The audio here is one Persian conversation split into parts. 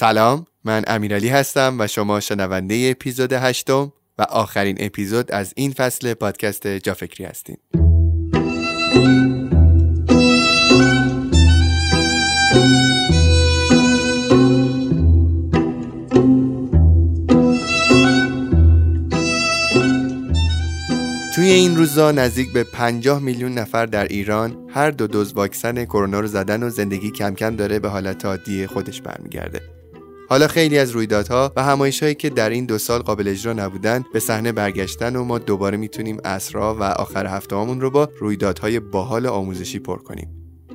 سلام من امیرعلی هستم و شما شنونده اپیزود هشتم و آخرین اپیزود از این فصل پادکست جافکری هستین توی این روزا نزدیک به 50 میلیون نفر در ایران هر دو دوز واکسن کرونا رو زدن و زندگی کم کم داره به حالت عادی خودش برمیگرده. حالا خیلی از رویدادها و همایش هایی که در این دو سال قابل اجرا نبودن به صحنه برگشتن و ما دوباره می‌تونیم اسرا و آخر هفته هامون رو با رویدادهای باحال آموزشی پر کنیم.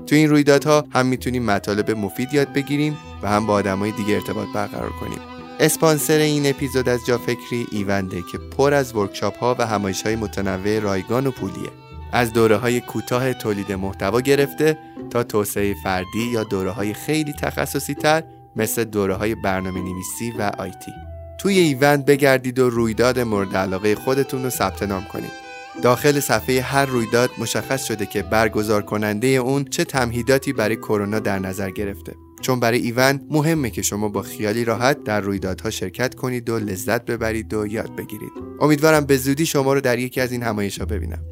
تو این رویدادها هم می‌تونیم مطالب مفید یاد بگیریم و هم با آدمای دیگه ارتباط برقرار کنیم. اسپانسر این اپیزود از جافکری ایونده که پر از ورکشاپ ها و همایش های متنوع رایگان و پولیه از دوره های کوتاه تولید محتوا گرفته تا توسعه فردی یا دوره های خیلی تخصصی تر مثل دوره های برنامه نویسی و آیتی توی ایونت بگردید و رویداد مورد علاقه خودتون رو ثبت نام کنید. داخل صفحه هر رویداد مشخص شده که برگزار کننده اون چه تمهیداتی برای کرونا در نظر گرفته. چون برای ایونت مهمه که شما با خیالی راحت در رویدادها شرکت کنید و لذت ببرید و یاد بگیرید. امیدوارم به زودی شما رو در یکی از این همایش ها ببینم.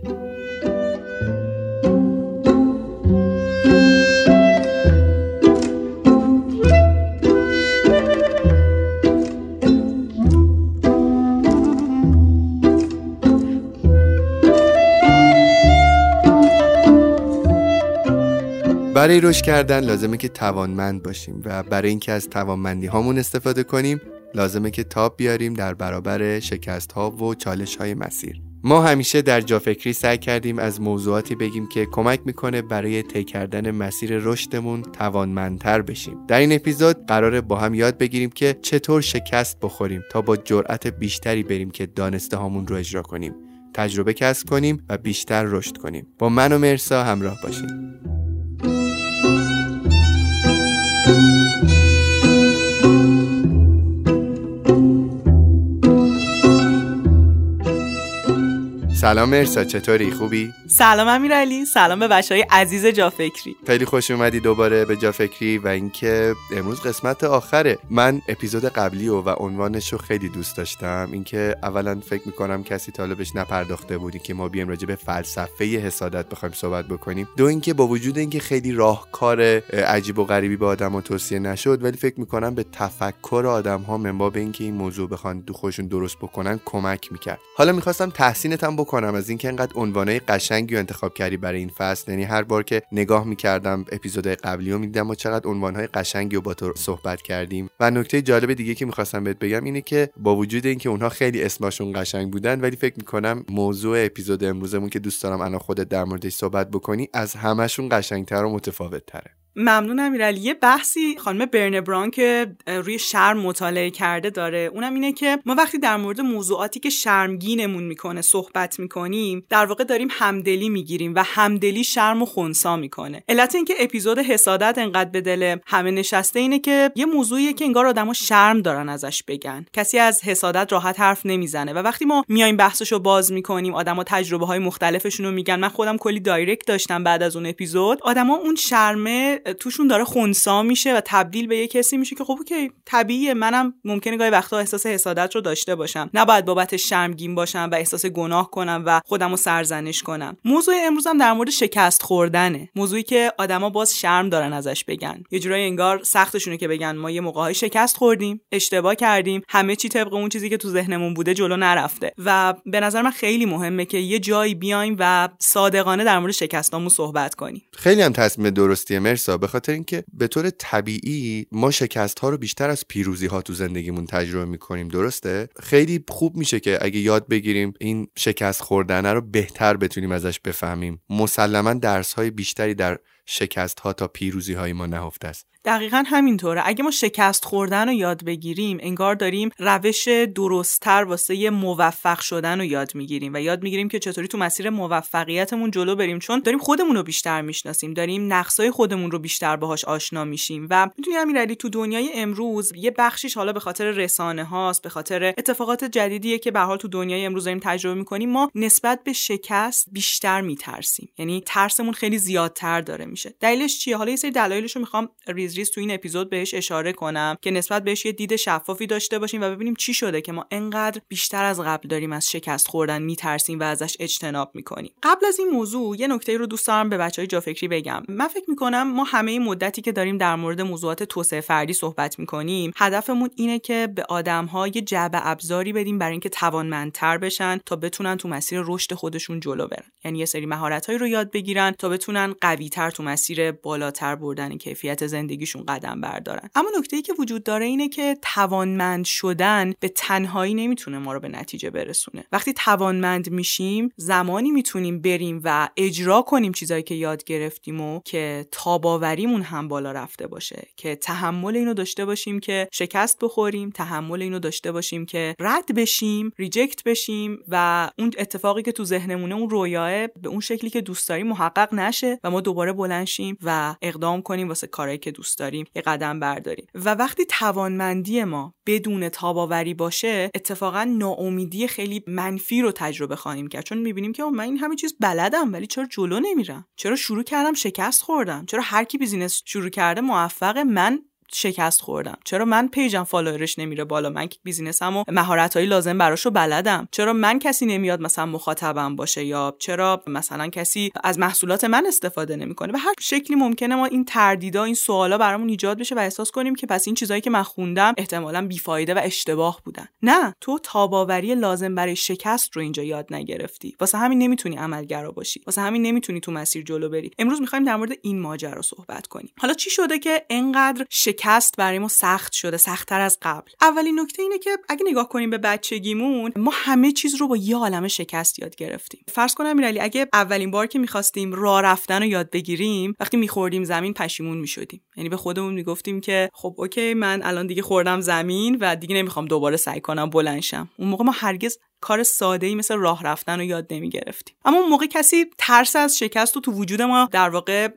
برای رشد کردن لازمه که توانمند باشیم و برای اینکه از توانمندی هامون استفاده کنیم لازمه که تاب بیاریم در برابر شکست ها و چالش های مسیر. ما همیشه در جافکری سعی کردیم از موضوعاتی بگیم که کمک می‌کنه برای طی کردن مسیر رشدمون توانمندتر بشیم. در این اپیزود قراره با هم یاد بگیریم که چطور شکست بخوریم تا با جرأت بیشتری بریم که دانسته هامون رو اجرا کنیم. تجربه کسب کنیم و بیشتر رشد کنیم. با من و مرسا همراه باشیم سلام مرسا چطوری؟ خوبی؟ سلام امیرعلی. سلام به بچه های عزیز جافکری. خیلی خوش اومدی دوباره به جافکری و اینکه امروز قسمت آخره. من اپیزود قبلی و, و عنوانش رو خیلی دوست داشتم. اینکه اولا فکر می‌کنم کسی طالبش نپرداخته بودی که ما بیایم راجع به فلسفه حسادت بخوایم صحبت بکنیم. دو اینکه با وجود اینکه خیلی راهکار عجیب و غریبی به آدم توصیه نشد ولی فکر می‌کنم به تفکر آدم ها منباب اینکه این موضوع بخوان دو خودشون درست بکنن کمک می‌کرد. حالا می‌خواستم تحسینتم بکنم. از اینکه انقدر عنوانای قشنگی رو انتخاب کردی برای این فصل. یعنی هر بار که نگاه می‌کردم اپیزود قبلی رو می‌دیدم و چقدر عنوانهای قشنگی رو با تو صحبت کردیم. و نکته جالب دیگه که می‌خواستم بهت بگم اینه که با وجود اینکه اونها خیلی اسمشون قشنگ بودن ولی فکر می‌کنم موضوع اپیزود امروزمون که دوست دارم الان خودت در موردش صحبت بکنی از همشون قشنگتر و متفاوت تره ممنون امیرعلی. یه بحثی خانم برن بران که روی شرم مطالعه کرده داره. اونم اینه که ما وقتی در مورد موضوعاتی که شرمگینمون می‌کنه صحبت می‌کنیم در واقع داریم همدلی می‌گیریم و همدلی شرم و خونسا می‌کنه. علت اینکه اپیزود حسادت انقدر به دل همه نشسته اینه که یه موضوعیه که انگار آدما شرم دارن ازش بگن. کسی از حسادت راحت حرف نمی‌زنه و وقتی ما میایم بحثشو باز می‌کنیم آدما تجربه های مختلفشون رو میگن. من خودم کلی دایرکت داشتم بعد از اون اپیزود. آدما اون شرمه توشون داره خونسا میشه و تبدیل به یه کسی میشه که خب اوکی طبیعیه. منم ممکنه گاهی وقتا احساس حسادت رو داشته باشم. نباید بابت شرمگین باشم و احساس گناه کنم و خودم رو سرزنش کنم. موضوع امروزم در مورد شکست خوردنه. موضوعی که آدما باز شرم دارن ازش بگن. یه جورایی انگار سختشونه که بگن ما یه موقعهای شکست خوردیم اشتباه کردیم همه چی طبق اون چیزی که تو ذهنمون بوده جلو نرفته. و به نظر من خیلی مهمه که یه جایی بیایم و صادقانه در مورد شکستامون صحبت کنیم. خیلی هم تصمیم درستیه مرسا به خاطر اینکه به طور طبیعی ما شکست ها رو بیشتر از پیروزی ها تو زندگیمون تجربه می‌کنیم درسته؟ خیلی خوب میشه که اگه یاد بگیریم این شکست خوردن رو بهتر بتونیم ازش بفهمیم. مسلما درس های بیشتری در شکست ها تا پیروزی های ما نهفته است. دقیقا همینطوره. اگه ما شکست خوردن رو یاد بگیریم انگار داریم روش درستتر واسه موفق شدن رو یاد می‌گیریم و یاد می‌گیریم که چطوری تو مسیر موفقیتمون جلو بریم. چون داریم خودمون رو بیشتر می‌شناسیم داریم نقصای خودمون رو بیشتر باهاش آشنا میشیم و می‌تونی امیرعلی تو دنیای امروز یه بخشیش حالا به خاطر رسانه هاست به خاطر اتفاقات جدیدیه که به حال تو دنیای امروز داریم تجربه می‌کنیم ما نسبت به شکست بیشتر میترسیم. یعنی ترسمون خیلی زیادتر داره میشه. دلیلش چیه؟ حالا یه سری دلایلش رو ریز تو این اپیزود بهش اشاره کنم که نسبت بهش یه دید شفافی داشته باشیم و ببینیم چی شده که ما انقدر بیشتر از قبل داریم از شکست خوردن میترسیم و ازش اجتناب می‌کنیم. قبل از این موضوع یه نکته رو دوست دارم به بچهای جافکری بگم. من فکر می‌کنم ما همه مدتی که داریم در مورد موضوعات توسعه فردی صحبت می‌کنیم هدفمون اینه که به آدمها یه جعبه ابزاری بدیم برای اینکه توانمندتر بشن تا بتونن تو مسیر رشد خودشون جلو برن. یعنی یه سری مهارتهایی رو یاد بگیرن تا بتونن قویتر تو مسیر بالاتر بردن کیفیت زندگیشون قدم بردارن. اما نکته ای که وجود داره اینه که توانمند شدن به تنهایی نمی‌تونه ما رو به نتیجه برسونه. وقتی توانمند میشیم زمانی می‌تونیم بریم و اجرا کنیم چیزایی که یاد گرفتیم و که تاباوریمون هم بالا رفته باشه. که تحمل اینو داشته باشیم که شکست بخوریم تحمل اینو داشته باشیم که رد بشیم ریجکت بشیم و اون اتفاقی که تو ذهنمونه اون رویاه به اون شکلی که دوست داریم محقق نشه و ما دوباره بلند شیم و اقدام کنیم واسه کاری که دوست داریم یه قدم برداریم. و وقتی توانمندی ما بدون تاباوری باشه اتفاقا ناامیدی خیلی منفی رو تجربه خواهیم کرد. چون می‌بینیم که من این همه چیز بلدم ولی چرا جلو نمیرم؟ چرا شروع کردم شکست خوردم؟ چرا هر کی business شروع کرده موفق من شکست خوردم. چرا من page م follower ش نمیره بالا؟ من که business م و مهارت لازم براشو بلدم. چرا من کسی نمیاد مثلا مخاطبم باشه یا چرا مثلا کسی از محصولات من استفاده نمی‌کنه؟ به هر شکلی ممکنه ما این تردیدا این سوالا برامون ایجاد بشه و احساس کنیم که پس این چیزایی که من خوندم احتمالا بیفایده و اشتباه بودن. نه تو تاب‌آوری لازم برای شکست رو اینجا یاد نگرفتی. واسه همین نمی‌تونی عملگرا باشی. واسه همین نمی‌تونی تو مسیر جلو بری. امروز می‌خوایم در مورد این ماجرا صحبت کنیم. حالا چی شده که انقدر شکست برای ما سخت شده سختتر از قبل. اولین نکته اینه که اگه نگاه کنیم به بچگیمون ما همه چیز رو با یه عالم شکست یاد گرفتیم. فرض کنم امیرعلی اگه اولین بار که می‌خواستیم راه رفتن رو یاد بگیریم وقتی میخوردیم زمین پشیمون می‌شدیم. یعنی به خودمون می‌گفتیم که خب اوکی من الان دیگه خوردم زمین و دیگه نمی‌خوام دوباره سعی کنم بلنشم اون موقع ما هرگز کار ساده ای مثل راه رفتن رو یاد نمی گرفتیم اما اون موقع کسی ترس از شکست رو تو وجود ما در واقع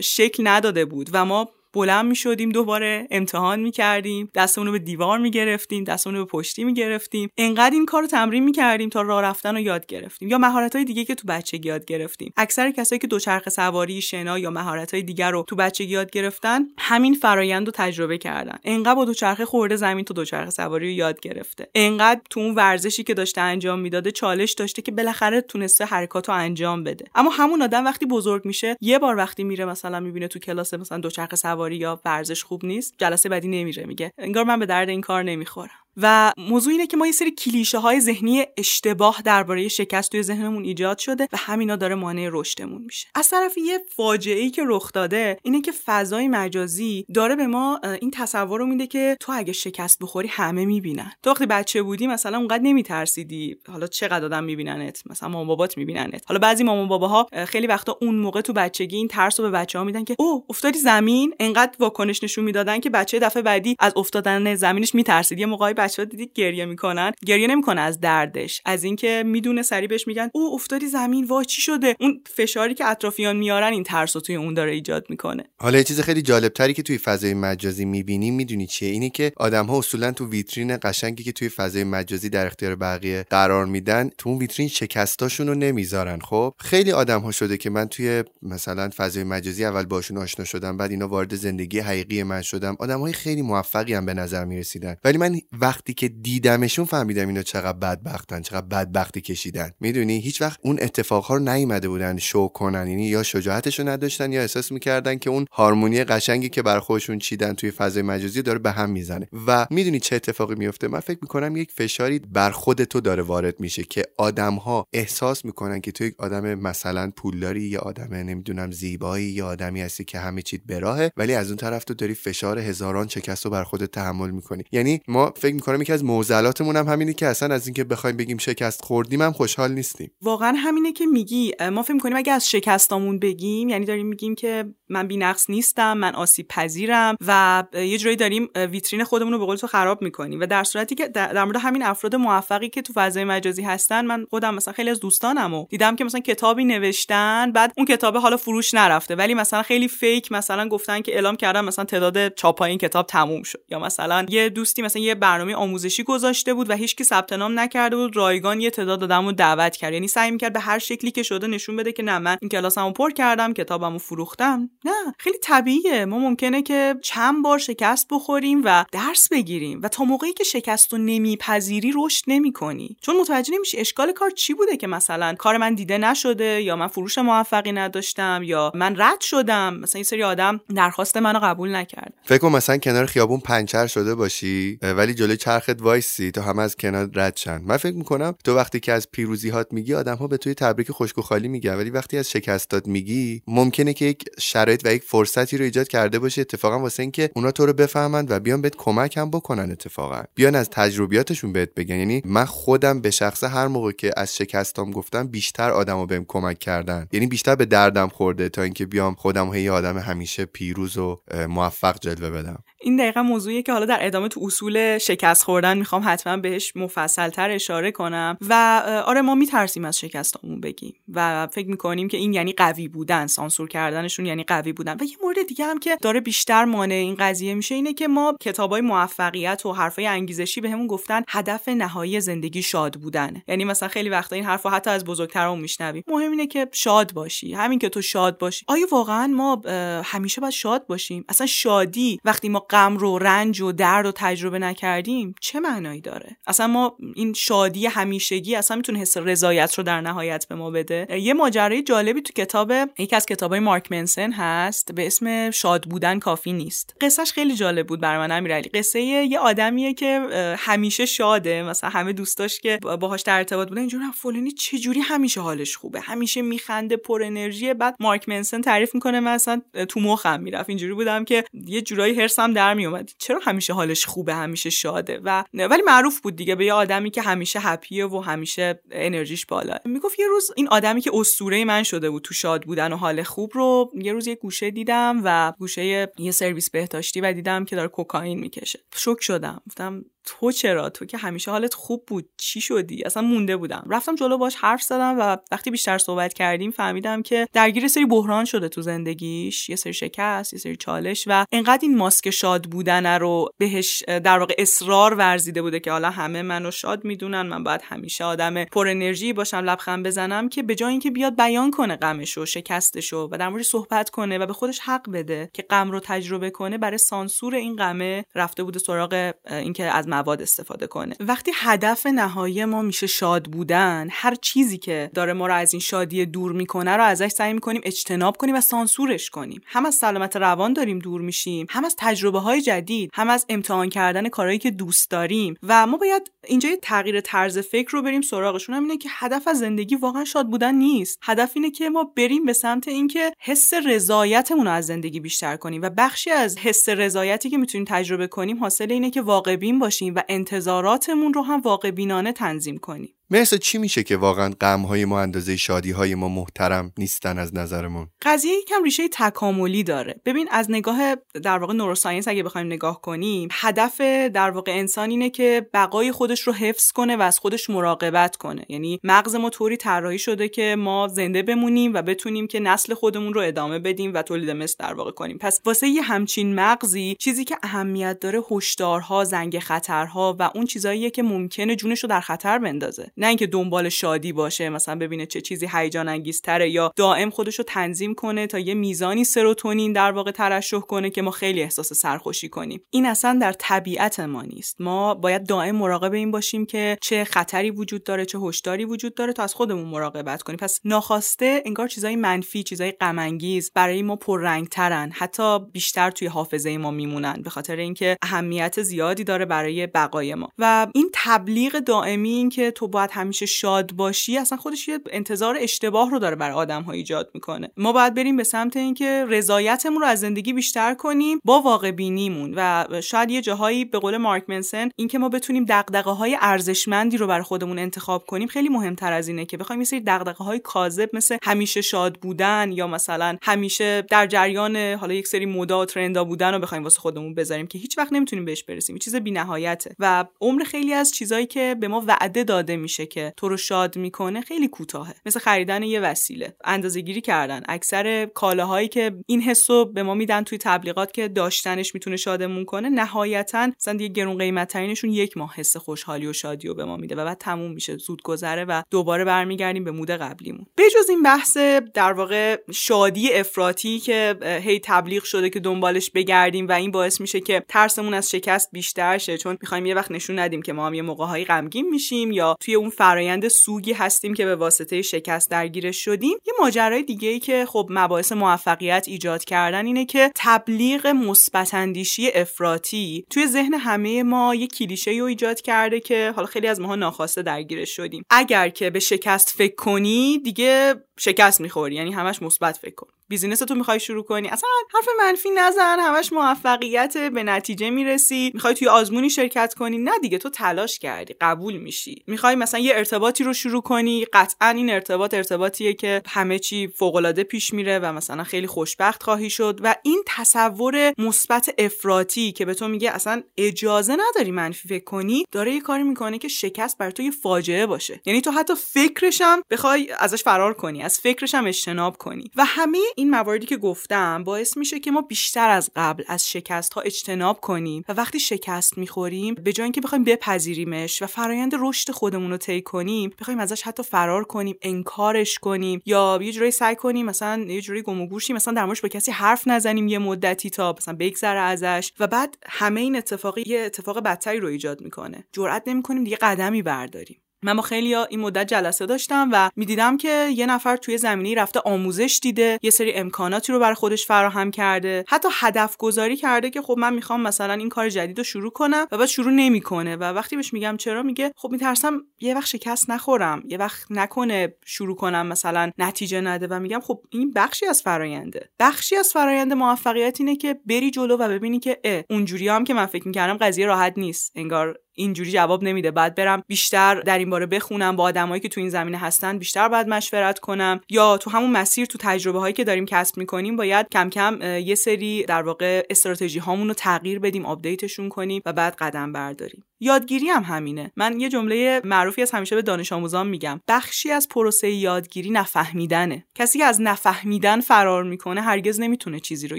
شکل نداده بود و ما بلند می شدیم دوباره امتحان می کردیم دستمون رو به دیوار می گرفتیم دستمون رو به پشتی می گرفتیم انقدر این کار تمرین می کردیم تا راه رفتن رو یاد گرفتیم. یا مهارت های دیگه که تو بچگی یاد گرفتیم. اکثر کسایی که دوچرخه سواری شنا یا مهارت های دیگر رو تو بچگی یاد گرفتن همین فرایند رو تجربه کردن. انقدر با دوچرخه خورده زمین تو دوچرخه سواری رو یاد گرفته. انقدر تو اون ورزشی که داشته انجام می‌داده چالش داشته که بالاخره تونسته حرکات رو انجام بده. اما همون آدم وقتی بزرگ میشه یه بار وقتی میره مثلا می‌بینه تو کلاس مثلا دوچرخه سواری سواری یا ورزش خوب نیست جلسه بعدی نمیره میگه. انگار من به درد این کار نمی‌خورم. و موضوع اینه که ما یه سری کلیشه های ذهنی اشتباه درباره شکست توی ذهنمون ایجاد شده و همینا داره مانع رشدمون میشه. از طرف یه فاجعه ای که رخ داده اینه که فضای مجازی داره به ما این تصور رو میده که تو اگه شکست بخوری همه می‌بینن. تو وقتی بچه بودی مثلا اونقدر نمیترسیدی. حالا چقدر آدم میبیننت؟ مثلا مامان بابات میبیننت. حالا بعضی مامان باباها خیلی وقتا اون موقع تو بچگی این ترس رو به بچه ها میدن که او افتادی زمین. انقدر واکنش نشون می‌دادن که بچه دفعه بعدی از افتادن زمینش میترسید. یه موقعی بچه‌ها دیدی گریه می‌کنن؟ گریه نمی‌کنه از دردش از اینکه می‌دونه سری بهش میگن او افتادی زمین وا چی شده؟ اون فشاری که اطرافیان میارن این ترس توی اون داره ایجاد می‌کنه. حالا یه چیز خیلی جالب تری که توی فضای مجازی می‌بینیم می‌دونی چیه؟ اینه که آدم ها اصولا تو ویترین قشنگی که توی فضای مجازی در اختیار بقیه قرار میدن تو اون ویترین شکستاشون رو نمی‌ذارن. خب خیلی آدم ها شده که من توی مثلا فضای مجازی اول باشون آشنا شدم بعد اینا وارد زندگی حقیقی من شدم. آدم های خیلی موفقی هم به نظر می‌رسیدن. ولی من وقتی که دیدمشون فهمیدم اینا چقدر بدبختن چقدر بدبختی کشیدن. می‌دونی؟ هیچ وقت اون اتفاقها رو نیومده بودن شو کنن. یعنی یا شجاعتش رو نداشتن یا احساس می‌کردن که اون هارمونی قشنگی که بر خودشون چیدن توی فضای مجازی داره به هم می‌زنه. و می‌دونی چه اتفاقی میفته من فکر می‌کنم یک فشاری بر خود تو داره وارد میشه که آدم ها احساس می‌کنن که تو یک آدم مثلا پولداری یا آدم نمی‌دونم زیبایی یا آدمی هستی که همه چیت براهه ولی از اون طرف تو داری فشار هزاران شکست رو بر خودت تحمل می‌کنی. یعنی ما فکر می‌کنم. یکی از معضلاتمون هم همینه که اصلا از اینکه بخوایم بگیم شکست خوردیم هم خوشحال نیستیم. واقعا همینه که میگی ما فکر کنیم اگه از شکستامون بگیم یعنی داریم میگیم که من بی‌نقص نیستم من آسیب پذیرم و یه جوری داریم ویترین خودمون رو به قول تو خراب می‌کنیم. و در صورتی که در مورد همین افراد موفقی که تو فضای مجازی هستن من خودم مثلا خیلی از دوستانمو دیدم که مثلا کتابی نوشتن بعد اون کتاب حالا فروش نرفته ولی مثلا خیلی فیک مثلا گفتن که اعلام کردن مثلا تعداد چاپای این کتاب تموم شد. یا مثلا یه دوستی مثلا یه برنامه برنامه آموزشی گذاشته بود و هیچکی ثبت نام نکرده بود. رایگان یه تعداد آدمو دعوت کرد. یعنی سعی می‌کرد به هر شکلی که شده نشون بده که نه من این کلاسمو پر کردم کتابمو فروختم. نه خیلی طبیعیه. ما ممکنه که چند بار شکست بخوریم و درس بگیریم و تا موقعی که شکست رو نمیپذیری رشد نمی‌کنی. چون متوجه نمیشی اشکال کار چی بوده که مثلا کار من دیده نشده یا من فروش موفقی نداشتم یا من رد شدم. مثلا این سری آدم درخواست منو قبول نکرد فکر کن مثلا کنار خیابون پنچر شده باشی ولی جلوی چرخت وایسی تا همه از کنار رد شن. من فکر می‌کنم تو وقتی که از پیروزی هات میگی آدم ها به تو یه تبریک خشک و خالی میگن. ولی وقتی از شکستات میگی ممکنه که یک شرایط و یک فرصتی رو ایجاد کرده باشه اتفاقا واسه اینکه اونا تو رو بفهمند و بیان بهت کمک هم بکنن اتفاقا. بیان از تجربیاتشون بهت بگن. یعنی من خودم به شخصه هر موقع که از شکستام گفتم بیشتر آدما بهم کمک کردن. یعنی بیشتر به دردم خورده تا اینکه بیام خودم یه آدم همیشه پیروز و موفق جلوه بدم. این دقیقا موضوعیه که حالا در ادامه تو اصول شکست خوردن می‌خوام حتما بهش مفصلتر اشاره کنم و آره ما میترسیم از شکستامون بگیم و فکر می‌کنیم که این یعنی قوی بودن سانسور کردنشون یعنی قوی بودن. و یه مورد دیگه هم که داره بیشتر مانع این قضیه میشه اینه که ما کتابای موفقیت و حرفای انگیزشی بهمون به گفتن هدف نهایی زندگی شاد بودن یعنی مثلا خیلی وقتا این حرفو حتی از بزرگترامون میشنویم. مهم اینه که شاد باشی. همین که تو شاد باشی. آیا واقعا ما همیشه باید شاد باشیم؟ اصلا شادی وقتی ما غم رو رنج و درد و تجربه نکردیم؟ چه معنایی داره. اصلا ما این شادی همیشگی اصلا می‌تونه حس رضایت رو در نهایت به ما بده. یه ماجرای جالبی تو کتاب یکی از کتابای مارک منسن هست به اسم شاد بودن کافی نیست. قصهش خیلی جالب بود برای من امیرعلی. قصه یه آدمیه که همیشه شاده. مثلا همه دوستاش که باهاش در ارتباط بودن اینجوری فلانی چه جوری همیشه حالش خوبه؟ همیشه میخنده پر انرژی. بعد مارک منسن تعریف می‌کنه من اصلا تو مخم می‌رفت. اینجوری بودم که یه جورایی هرسم در میومد چرا همیشه حالش خوبه همیشه شاده و ولی معروف بود دیگه به یه آدمی که همیشه هپیه و همیشه انرژیش بالا می‌گفت یه روز این آدمی که اسطوره من شده بود تو شاد بودن و حال خوب رو یه روز یه گوشه دیدم و گوشه یه سرویس بهداشتی و دیدم که داره کوکائین می‌کشه. شوک شدم. گفتم تو چرا؟ تو که همیشه حالت خوب بود. چی شدی؟ اصلا مونده بودم. رفتم جلو باش حرف زدم و وقتی بیشتر صحبت کردیم فهمیدم که درگیر سری بحران شده تو زندگیش. یه سری شکست یه سری چالش و انقدر این ماسک شاد بودن رو بهش در واقع اصرار ورزیده بوده که حالا همه منو شاد می‌دونن من باید همیشه آدم پر انرژی باشم لبخند بزنم که به جای اینکه بیاد بیان کنه غمش و شکستشو و در مورد صحبت کنه و به خودش حق بده که غم رو تجربه کنه برای سانسور این غمه رفته بوده سراغ اینکه از مواد استفاده کنه. وقتی هدف نهایی ما میشه شاد بودن هر چیزی که داره ما رو از این شادی دور می‌کنه رو ازش سعی می‌کنیم اجتناب کنیم و سانسورش کنیم. هم از سلامت روان داریم دور میشیم هم از تجربه های جدید هم از امتحان کردن کارهایی که دوست داریم. و ما باید اینجا یه تغییر طرز فکر رو بریم سراغشون. هم اینه که هدف از زندگی واقعا شاد بودن نیست. هدف اینه که ما بریم به سمت اینکه حس رضایتمون رو از زندگی بیشتر کنیم. و بخشی از حس رضایتی که می‌تونیم تجربه کنیم حاصل اینه که واقع بین باشیم و انتظاراتمون رو هم واقع بینانه تنظیم کنیم. مرسا چی میشه که واقعا غم های ما اندازه شادی های ما محترم نیستن از نظرمون؟ قضیه یکم ریشه تکاملی داره. ببین از نگاه در واقع نوروساینس اگه بخوایم نگاه کنیم هدف در واقع انسان اینه که بقای خودش رو حفظ کنه و از خودش مراقبت کنه. یعنی مغز ما طوری طراحی شده که ما زنده بمونیم و بتونیم که نسل خودمون رو ادامه بدیم و تولید مثل در واقع کنیم. پس واسه یه همچین مغزی چیزی که اهمیت داره هشدارها زنگ خطرها و اون چیزاییه که ممکنه جونش رو در خطر بندازه. نه اینکه دنبال شادی باشه مثلا ببینه چه چیزی هیجان انگیزتره یا دائم خودش رو تنظیم کنه تا یه میزانی سروتونین در واقع ترشح کنه که ما خیلی احساس سرخوشی کنیم. این اصلا در طبیعت ما نیست. ما باید دائم مراقب این باشیم که چه خطری وجود داره چه هشداری وجود داره تا از خودمون مراقبت کنیم. پس ناخواسته انگار چیزای منفی چیزای غم برای ما پررنگترن. حتی بیشتر توی حافظه ما میمونن به خاطر اینکه اهمیت زیادی داره برای بقای ما. و این تبلیغ دائمی این که تو باید همیشه شاد باشی اصلا خودش یه انتظار اشتباه رو داره برای آدم ها ایجاد می‌کنه. ما باید بریم به سمت اینکه رضایتمون رو از زندگی بیشتر کنیم با واقع بینیمون و شاید یه جاهایی به قول مارک منسن اینکه ما بتونیم دغدغه های ارزشمندی رو برای خودمون انتخاب کنیم خیلی مهمتر از اینه که بخوایم یه سری دغدغه های کاذب مثل همیشه شاد بودن یا مثلا همیشه در جریان حالا یک سری مودا و ترندا بودن رو بخوایم واسه خودمون بذاریم که هیچ وقت نمی‌تونیم بهش برسیم. چیز بی‌نهایته. و عمر خیلی از چیزایی که به ما وعده داده میشه که تو رو شاد می‌کنه خیلی کوتاهه. مثل خریدن یه وسیله. اندازه گیری کردن. اکثر کالاهایی که این حسو به ما میدن توی تبلیغات که داشتنش می‌تونه شادمون کنه نهایتا مثلا دیگه گرون قیمت ترینشون یک ماه حس خوشحالی و شادی رو به ما میده و بعد تموم میشه. زود گذره و دوباره برمیگردیم به مود قبلیمون. بجز این بحث در واقع شادی افراطی که هی تبلیغ شده که دنبالش بگردیم و این باعث میشه که ترسمون از شکست بیشتر شه. چون می‌خوایم یه وقت نشون ندیم که ما هم یه موقعهایی غمگین میشیم یا توی اون فرایند سوگی هستیم که به واسطه شکست درگیرش شدیم. یه ماجرای دیگه ای که خب مباحث موفقیت ایجاد کردن اینه که تبلیغ مثبت اندیشی افراطی توی ذهن همه ما یه کلیشه رو ایجاد کرده که حالا خیلی از ماها ناخواسته درگیرش شدیم. اگر که به شکست فکر کنی دیگه شکست می‌خوری یعنی همش مثبت فکر کن. بیزینس تو می‌خوای شروع کنی. اصلا حرف منفی نزن همش موفقیت به نتیجه می‌رسی. می‌خوای توی آزمونی شرکت کنی. نه دیگه تو تلاش کردی قبول میشی. می‌خوای مثلا یه ارتباطی رو شروع کنی. قطعا این ارتباط ارتباطیه که همه چی فوق پیش میره و مثلا خیلی خوشبخت خواهی شد و این تصور مثبت افراطی که به تو میگه اصلا اجازه نداری منفی فکر کنی داره یه کاری می‌کنه که شکست بر تو یه فاجعه باشه. یعنی تو حتی فکرشم بخوای ازش فرار کنی. از فکرش هم اجتناب کنی. و همه این مواردی که گفتم باعث میشه که ما بیشتر از قبل از شکست ها اجتناب کنیم و وقتی شکست می‌خوریم به جای اینکه بخوایم بپذیریمش و فرایند رشد خودمون رو طی کنیم بخوایم ازش حتی فرار کنیم انکارش کنیم یا یه جوری سعی کنیم مثلا یه جوری گم و گوشی مثلا در به کسی حرف نزنیم یه مدتی تا مثلا بگذره ازش و بعد همه این اتفاقی یه اتفاق بدتری رو ایجاد می‌کنه. جرئت نمی‌کنیم دیگه قدمی برداریم. با خیلی این مدت جلسه داشتم و می‌دیدم که یه نفر توی زمینی رفته آموزش دیده یه سری امکاناتی رو برای خودش فراهم کرده حتی هدف گذاری کرده که خب من می‌خوام مثلا این کار جدید رو شروع کنم و بعد شروع نمی‌کنه و وقتی بهش میگم چرا میگه خب میترسم یه وقت شکست نخورم یه وقت نکنه شروع کنم مثلا نتیجه نده و میگم خب این بخشی از فراینده بخشی از فرایند موفقیت اینه که بری جلو و ببینی که اونجوری هم که من فکر می‌کردم قضیه راحت نیست انگار اینجوری جواب نمیده. بعد برم بیشتر در این باره بخونم با آدمایی که تو این زمینه هستن بیشتر باید مشورت کنم. یا تو همون مسیر تو تجربه هایی که داریم کسب می‌کنیم باید کم کم یه سری در واقع استراتژی هامون رو تغییر بدیم آپدیتشون کنیم و بعد قدم برداریم. یادگیری هم همینه. من یه جمله معروفی از همیشه به دانش آموزان میگم. بخشی از پروسه یادگیری نفهمیدنه. کسی که از نفهمیدن فرار می‌کنه هرگز نمی‌تونه چیزی رو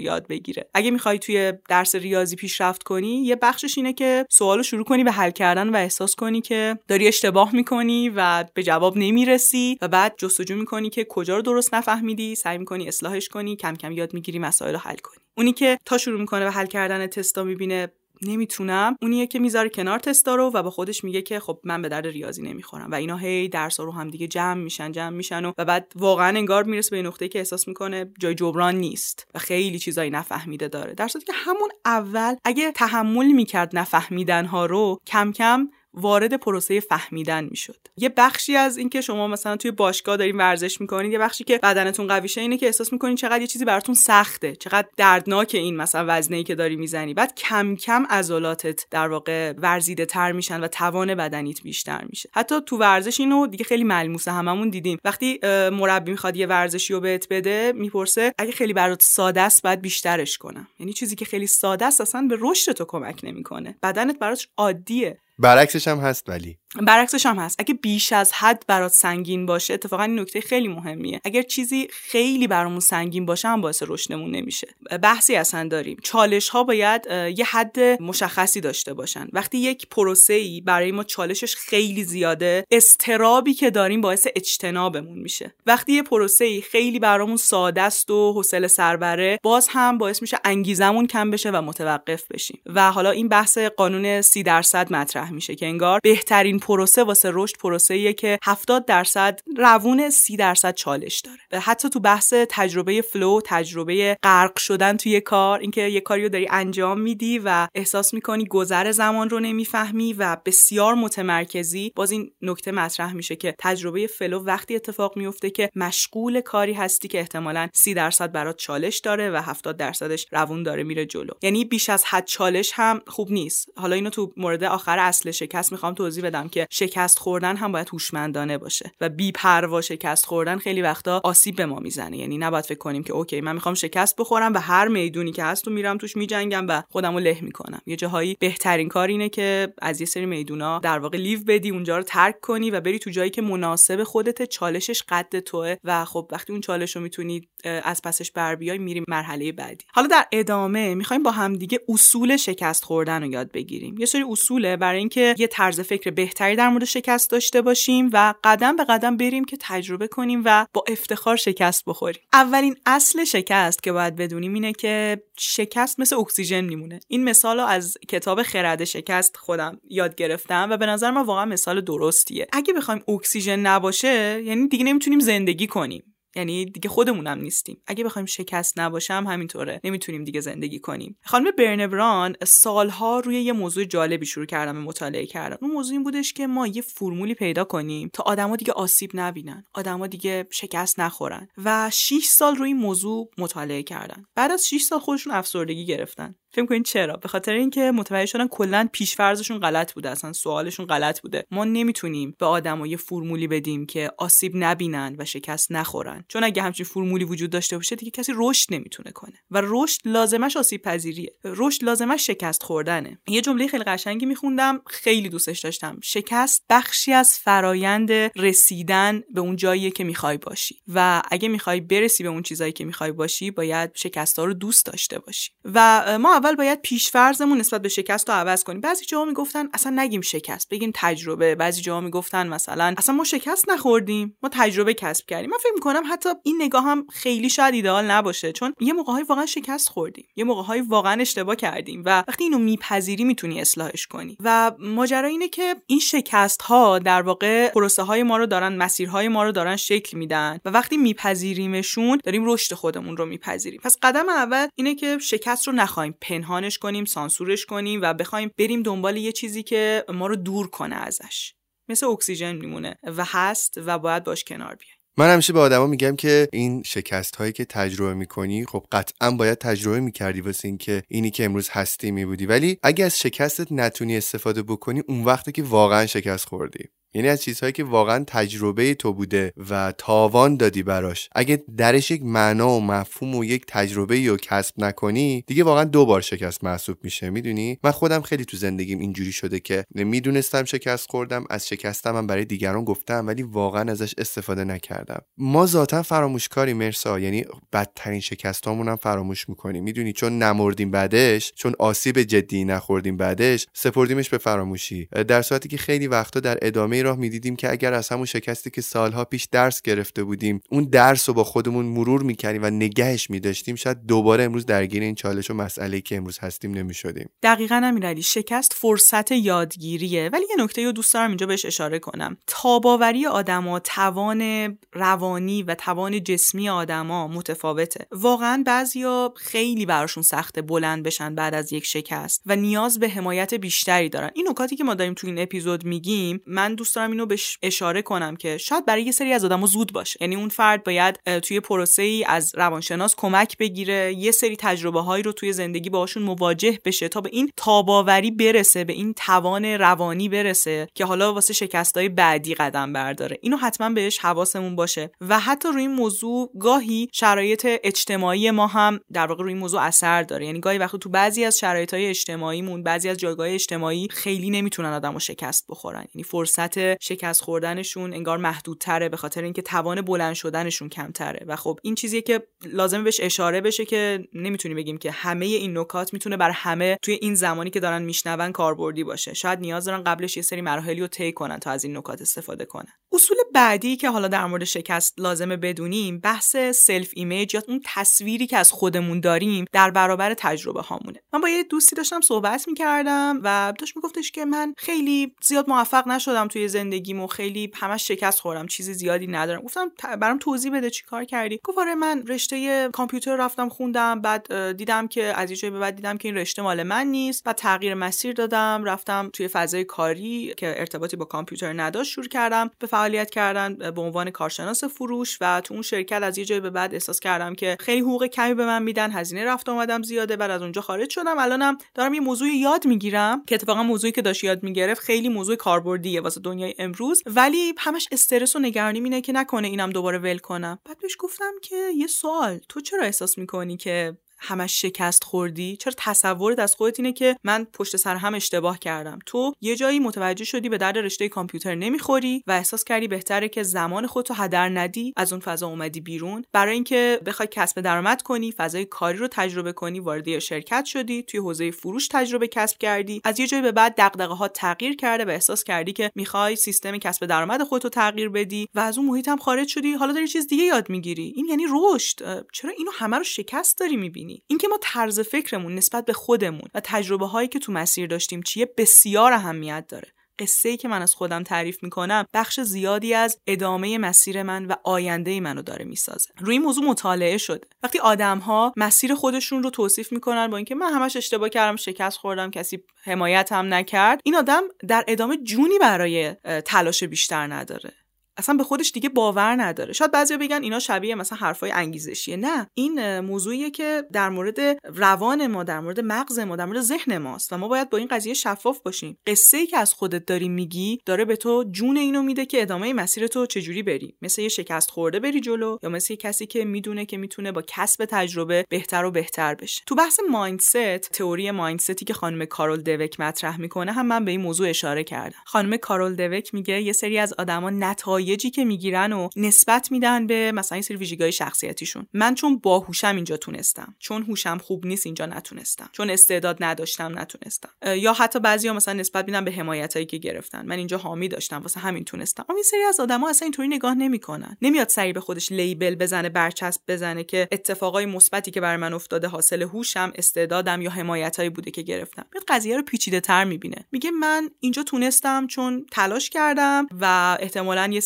یاد بگیره. اگه می‌خوای توی درس ریاضی پیشرفت کنی یه بخشش اینه که سوالو شروع کنی به حل کردن و احساس کنی که داری اشتباه می‌کنی و به جواب نمی‌رسی و بعد جستجو می‌کنی که کجا رو درست نفهمیدی سعی می‌کنی اصلاحش کنی کم کم یاد می‌گیری مسائل رو حل کنی. اونی که تا شروع می‌کنه به حل کردن تستا می‌بینه نمی‌تونم. اونیه که می‌ذاره کنار تستا رو و با خودش میگه که خب من به درد ریاضی نمی‌خورم. و اینا هی درس رو هم دیگه جمع میشن جمع میشن و, و بعد واقعا انگار می‌رسه به نقطه‌ای که احساس می‌کنه جای جبران نیست و خیلی چیزایی نفهمیده داره. در صورتی که همون اول اگه تحمل می‌کرد نفهمیدن ها رو کم کم وارد پروسه فهمیدن می‌شد. یه بخشی از اینکه شما مثلا توی باشگاه دارین ورزش می‌کنید یه بخشی که بدنتون قویشه اینه که احساس می‌کنین چقدر یه چیزی براتون سخته چقدر دردناک این مثلا وزنه که داری می‌زنی. بعد کم کم عضلاتت در واقع ورزیده تر میشن و توان بدنیت بیشتر میشه. حتی تو ورزش اینو دیگه خیلی ملموسه هممون دیدیم. وقتی مربی می‌خواد یه ورزشی رو بهت بده می‌پرسه اگه خیلی برات ساده است بعد بیشترش کنم. یعنی چیزی که خیلی ساده است اصلا به رشد تو کمک نمی‌کنه. بدنت برات عادیه. برعکسش هم هست ولی. برعکسش هم هست. اگه بیش از حد برات سنگین باشه اتفاقا این نکته خیلی مهمیه. اگر چیزی خیلی برامون سنگین باشه هم باعث رشدمون نمیشه بحثی اصلا داریم. چالش ها باید یه حد مشخصی داشته باشن. وقتی یک پروسه ای برای ما چالشش خیلی زیاده استرسی که داریم باعث اجتنابمون میشه. وقتی یه پروسه ای خیلی برامون ساده است و حوصله سربره باز هم باعث میشه انگیزمون کم بشه و متوقف بشیم. و حالا این بحث قانون سی درصد مطرح میشه که انگار بهترین پروسه واسه رشد پروسه که 70 درصد روون 30 درصد چالش داره. حتی تو بحث تجربه flow تجربه غرق شدن توی کار اینکه یه کاری رو داری انجام میدی و احساس می‌کنی گذر زمان رو نمی‌فهمی و بسیار متمرکزی. باز این نکته مطرح میشه که تجربه flow وقتی اتفاق میفته که مشغول کاری هستی که احتمالا 30 درصد برات چالش داره و 70 درصدش روون داره میره جلو. یعنی بیش از حد چالش هم خوب نیست. حالا اینو تو مورد آخر اصل شکست می‌خوام توضیح بدم که شکست خوردن هم باید هوشمندانه باشه و بی پروا شکست خوردن خیلی وقتا آسیب به ما می‌زنه. یعنی نباید فکر کنیم که okay من می‌خوام شکست بخورم و هر میدونی که هست تو میرم توش میجنگم و خودمو له می‌کنم. یه جاهایی بهترین کار اینه که از یه سری میدونا در واقع leave بدی اونجا رو ترک کنی و بری تو جایی که مناسب خودت چالشش قد توئه و خب وقتی اون چالش رو می‌تونی از پسش بر بیای میریم مرحله بعدی. حالا در ادامه می‌خوایم با همدیگه اصول شکست خوردن رو یاد بگیریم. یه سری اصوله برای اینکه یه طرز فکر بهتری در مورد شکست داشته باشیم و قدم به قدم بریم که تجربه کنیم و با افتخار شکست بخوریم. اولین اصل شکست که باید بدونیم اینه که شکست مثل اکسیژن میمونه. این مثال رو از کتاب خرد شکست خودم یاد گرفتم و به نظر من واقعا مثال درستیه. اگه بخوایم اکسیژن نباشه یعنی دیگه نمی‌تونیم زندگی کنیم. یعنی دیگه خودمونم نیستیم. اگه بخوایم شکست نباشم همینطوره. نمی‌تونیم دیگه زندگی کنیم. خانم برنبران سالها روی یه موضوع جالبی شروع کردم مطالعه کردن اون موضوع این بودش که ما یه فرمولی پیدا کنیم تا آدما دیگه آسیب نبینن آدما دیگه شکست نخورن. و 6 سال روی این موضوع مطالعه کردن. بعد از 6 سال خودشون افسردگی گرفتن. فکر کنین چرا؟ به خاطر اینکه متوجه شدن کلا پیشفرضشون غلط بوده اصلا سوالشون غلط بوده. ما نمی‌تونیم به آدما یه فرمولی بدیم که آسیب نبینن و شکست نخورن. چون اگه همچین فرمولی وجود داشته باشه دیگه کسی رشد نمی‌تونه کنه. و رشد لازمش آسیب پذیریه رشد لازمش شکست خوردنه. یه جمله خیلی قشنگی میخوندم خیلی دوستش داشتم. شکست بخشی از فرایند رسیدن به اون جاییه که می‌خوای باشی. و اگه می‌خوای برسی به اون چیزایی که می‌خوای باشی باید شکستها رو دوست داشته باشی. و ما اول باید پیشفرزمون نسبت به شکست رو عوض کنیم. بعضی جاها می‌گفتن اصلا نگیم شکست بگیم تجربه. بعضی جاها می‌گفتن مثلا اصلا ما شکست نخوردیم ما تجربه کسب کردیم. من فکر می‌کنم حتی این نگاه هم خیلی شاید ایدئال نباشه چون یه موقعهای واقعا شکست خوردیم یه موقعهای واقعا اشتباه کردیم و وقتی اینو میپذیری می‌تونی اصلاحش کنی. و ماجرا اینه که این شکست ها در واقع پروسه های ما رو دارن مسیرهای ما رو دارن شکل میدن و وقتی میپذیریمشون داریم رشد خودمون رو میپذیریم. پس قدم اول اینه که شکست رو نخوایم پنهانش کنیم سانسورش کنیم و بخوایم بریم دنبال یه چیزی که ما رو دور کنه ازش. مثل اکسیژن میمونه و هست و باید باش کنار بیایم من همیشه به آدما میگم که این شکست هایی که تجربه می‌کنی خب قطعا باید تجربه می‌کردی واسه اینکه اینی که امروز هستی میبودی. ولی اگه از شکستت نتونی استفاده بکنی اون وقتی که واقعا شکست خوردی. یعنی از چیزهایی که واقعا تجربه تو بوده و تاوان دادی براش. اگه درش یک معنا و مفهوم و یک تجربه رو کسب نکنی دیگه واقعا دو بار شکست محسوب میشه می‌دونی؟ من خودم خیلی تو زندگیم اینجوری شده که می‌دونستم شکست خوردم از شکستم هم برای دیگران گفتم ولی واقعا ازش استفاده نکردم. ما ذاتا فراموشکاری مرسا یعنی بدترین شکستامون هم فراموش می‌کنیم. می‌دونی؟ چون نمردیم بعدش چون آسیب جدی نخوردیم بعدش سپردیمش به فراموشی. در صورتی که خیلی وقتا در ادامه راه می‌دیدیم که اگر از همون شکستی که سالها پیش درس گرفته بودیم اون درس رو با خودمون مرور می‌کردیم و نگهش میداشتیم شاید دوباره امروز درگیر این چالش و مسئله که امروز هستیم نمی‌شدیم. دقیقا امیرعلی شکست فرصت یادگیریه. ولی یه نکته رو دوست دارم اینجا بهش اشاره کنم. تاباوری آدما توان روانی و توان جسمی آدما متفاوته. واقعا بعضیا خیلی براشون سخته بلند بشن بعد از یک شکست و نیاز به حمایت بیشتری دارن. این نکاتی که ما داریم تو این اپیزود میگیم من دوست دارم اینو بهش اشاره کنم که شاید برای یه سری از آدما زود باشه. یعنی اون فرد باید توی پروسه ای از روانشناس کمک بگیره یه سری تجربه هایی رو توی زندگی باهاشون مواجه بشه تا به این تاباوری برسه به این توان روانی برسه که حالا واسه شکستای بعدی قدم برداره. اینو حتما بهش حواسمون باشه. و حتی روی این موضوع گاهی شرایط اجتماعی ما هم در واقع روی این موضوع اثر داره. یعنی گاهی وقتی تو بعضی از شرایط های اجتماعیمون بعضی از جایگاه اجتماعی خیلی نمی‌تونن آدمو شکست بخورن. یعنی فرصت شکست خوردنشون انگار محدودتره به خاطر اینکه توان بلند شدنشون کمتره. و خب این چیزیه که لازمه بهش اشاره بشه که نمی‌تونیم بگیم که همه این نکات می‌تونه بر همه توی این زمانی که دارن میشنون کاربردی باشه. شاید نیاز دارن قبلش یه سری مراحلی رو طی کنن تا از این نکات استفاده کنن. اصول بعدی که حالا در مورد شکست لازمه بدونیم بحث self image یا اون تصویری که از خودمون داریم در برابر تجربه هامونه. من با یه دوستی داشتم صحبت می‌کردم و داشت میگفتش که من خیلی زیاد موفق نشدم توی زندگیم و خیلی همش شکست خوردم چیزی زیادی ندارم. گفتم برام توضیح بده چی کار کردی. گفت آره من رشته کامپیوتر رفتم خوندم بعد دیدم که از یه به بعد دیدم که این رشته مال من نیست. بعد تغییر مسیر دادم رفتم توی فضای کاری که ارتباطی با کامپیوتر نداشت شروع کردم. به فعالیت کردن به عنوان کارشناس فروش و تو اون شرکت از یه جای به بعد احساس کردم که خیلی حقوق کمی به من میدن. هزینه رفت آمدم زیاده. بعد از اونجا خارج شدم. الانم دارم یه موضوع یاد می‌گیرم که اتفاقا موضوعی که داشت یاد می‌گرفت خیلی موضوع کاربردیه. واسه دنیای امروز ولی همش استرس و نگرانی مینه که نکنه اینم دوباره ول کنم. بعد بهش گفتم که یه سوال تو چرا احساس می‌کنی که همش شکست خوردی؟ چرا تصورت از خودت اینه که من پشت سر هم اشتباه کردم؟ تو یه جایی متوجه شدی به درد رشته کامپیوتر نمی‌خوری و احساس کردی بهتره که زمان خودتو هدر ندی از اون فضا اومدی بیرون؟ برای اینکه بخوای کسب درآمد کنی فضای کاری رو تجربه کنی وارد شرکت شدی توی حوزه فروش تجربه کسب کردی از یه جایی به بعد دغدغه ها تغییر کرده و احساس کردی که می‌خوای سیستم کسب درآمد خودتو تغییر بدی و از اون محیط هم خارج شدی حالا داری چیز دیگه یاد می‌گیری. این یعنی رشد. چرا اینو همه رو شکست داری می‌بینی؟ اینکه ما طرز فکرمون نسبت به خودمون و تجربه هایی که تو مسیر داشتیم چیه بسیار اهمیت داره. قصه ای که من از خودم تعریف می‌کنم بخش زیادی از ادامه مسیر من و آینده منو داره می‌سازه. روی این موضوع مطالعه شده. وقتی آدم ها مسیر خودشون رو توصیف می‌کنن با اینکه من همش اشتباه کردم شکست خوردم کسی حمایت هم نکرد این آدم در ادامه جونی برای تلاش بیشتر نداره. اصلا به خودش دیگه باور نداره. شاید بعضیا بگن اینا شبیه مثلا حرفای انگیزشیه. نه این موضوعیه که در مورد روان ما در مورد مغز ما در مورد ذهن ماست و ما باید با این قضیه شفاف باشیم. قصه ای که از خودت داری میگی داره به تو جون اینو میده که ادامه مسیر تو چجوری بری. مثل یه شکست خورده بری جلو یا مثل یه کسی که می‌دونه که می‌تونه با کسب تجربه بهتر و بهتر بشه. تو بحث مایندست تئوری مایندستی که خانم کارول دوک مطرح می‌کنه هم من به این موضوع اشاره کردم. خانم کارول دوک میگه یه سری از آدما نتایج نتایجی که می‌گیرن و نسبت میدن به مثلا این سری ویژگی‌های شخصیتیشون. من چون باهوشم اینجا تونستم. چون هوشم خوب نیست اینجا نتونستم. چون استعداد نداشتم نتونستم. یا حتی بعضیا مثلا نسبت میدن به حمایتایی که گرفتن. من اینجا حامی داشتم واسه همین تونستم. اما این سری از آدما اصلا اینطوری نگاه نمی‌کنن. نمیاد سری به خودش لیبل بزنه برچسب بزنه که اتفاقای مثبتی که بر من افتاده حاصل هوشم استعدادم یا حمایتایی بوده که گرفتم. میاد قضیه رو پیچیده تر می‌بینه. میگه من اینجا تونستم چون تلاش کردم و احتمالا یه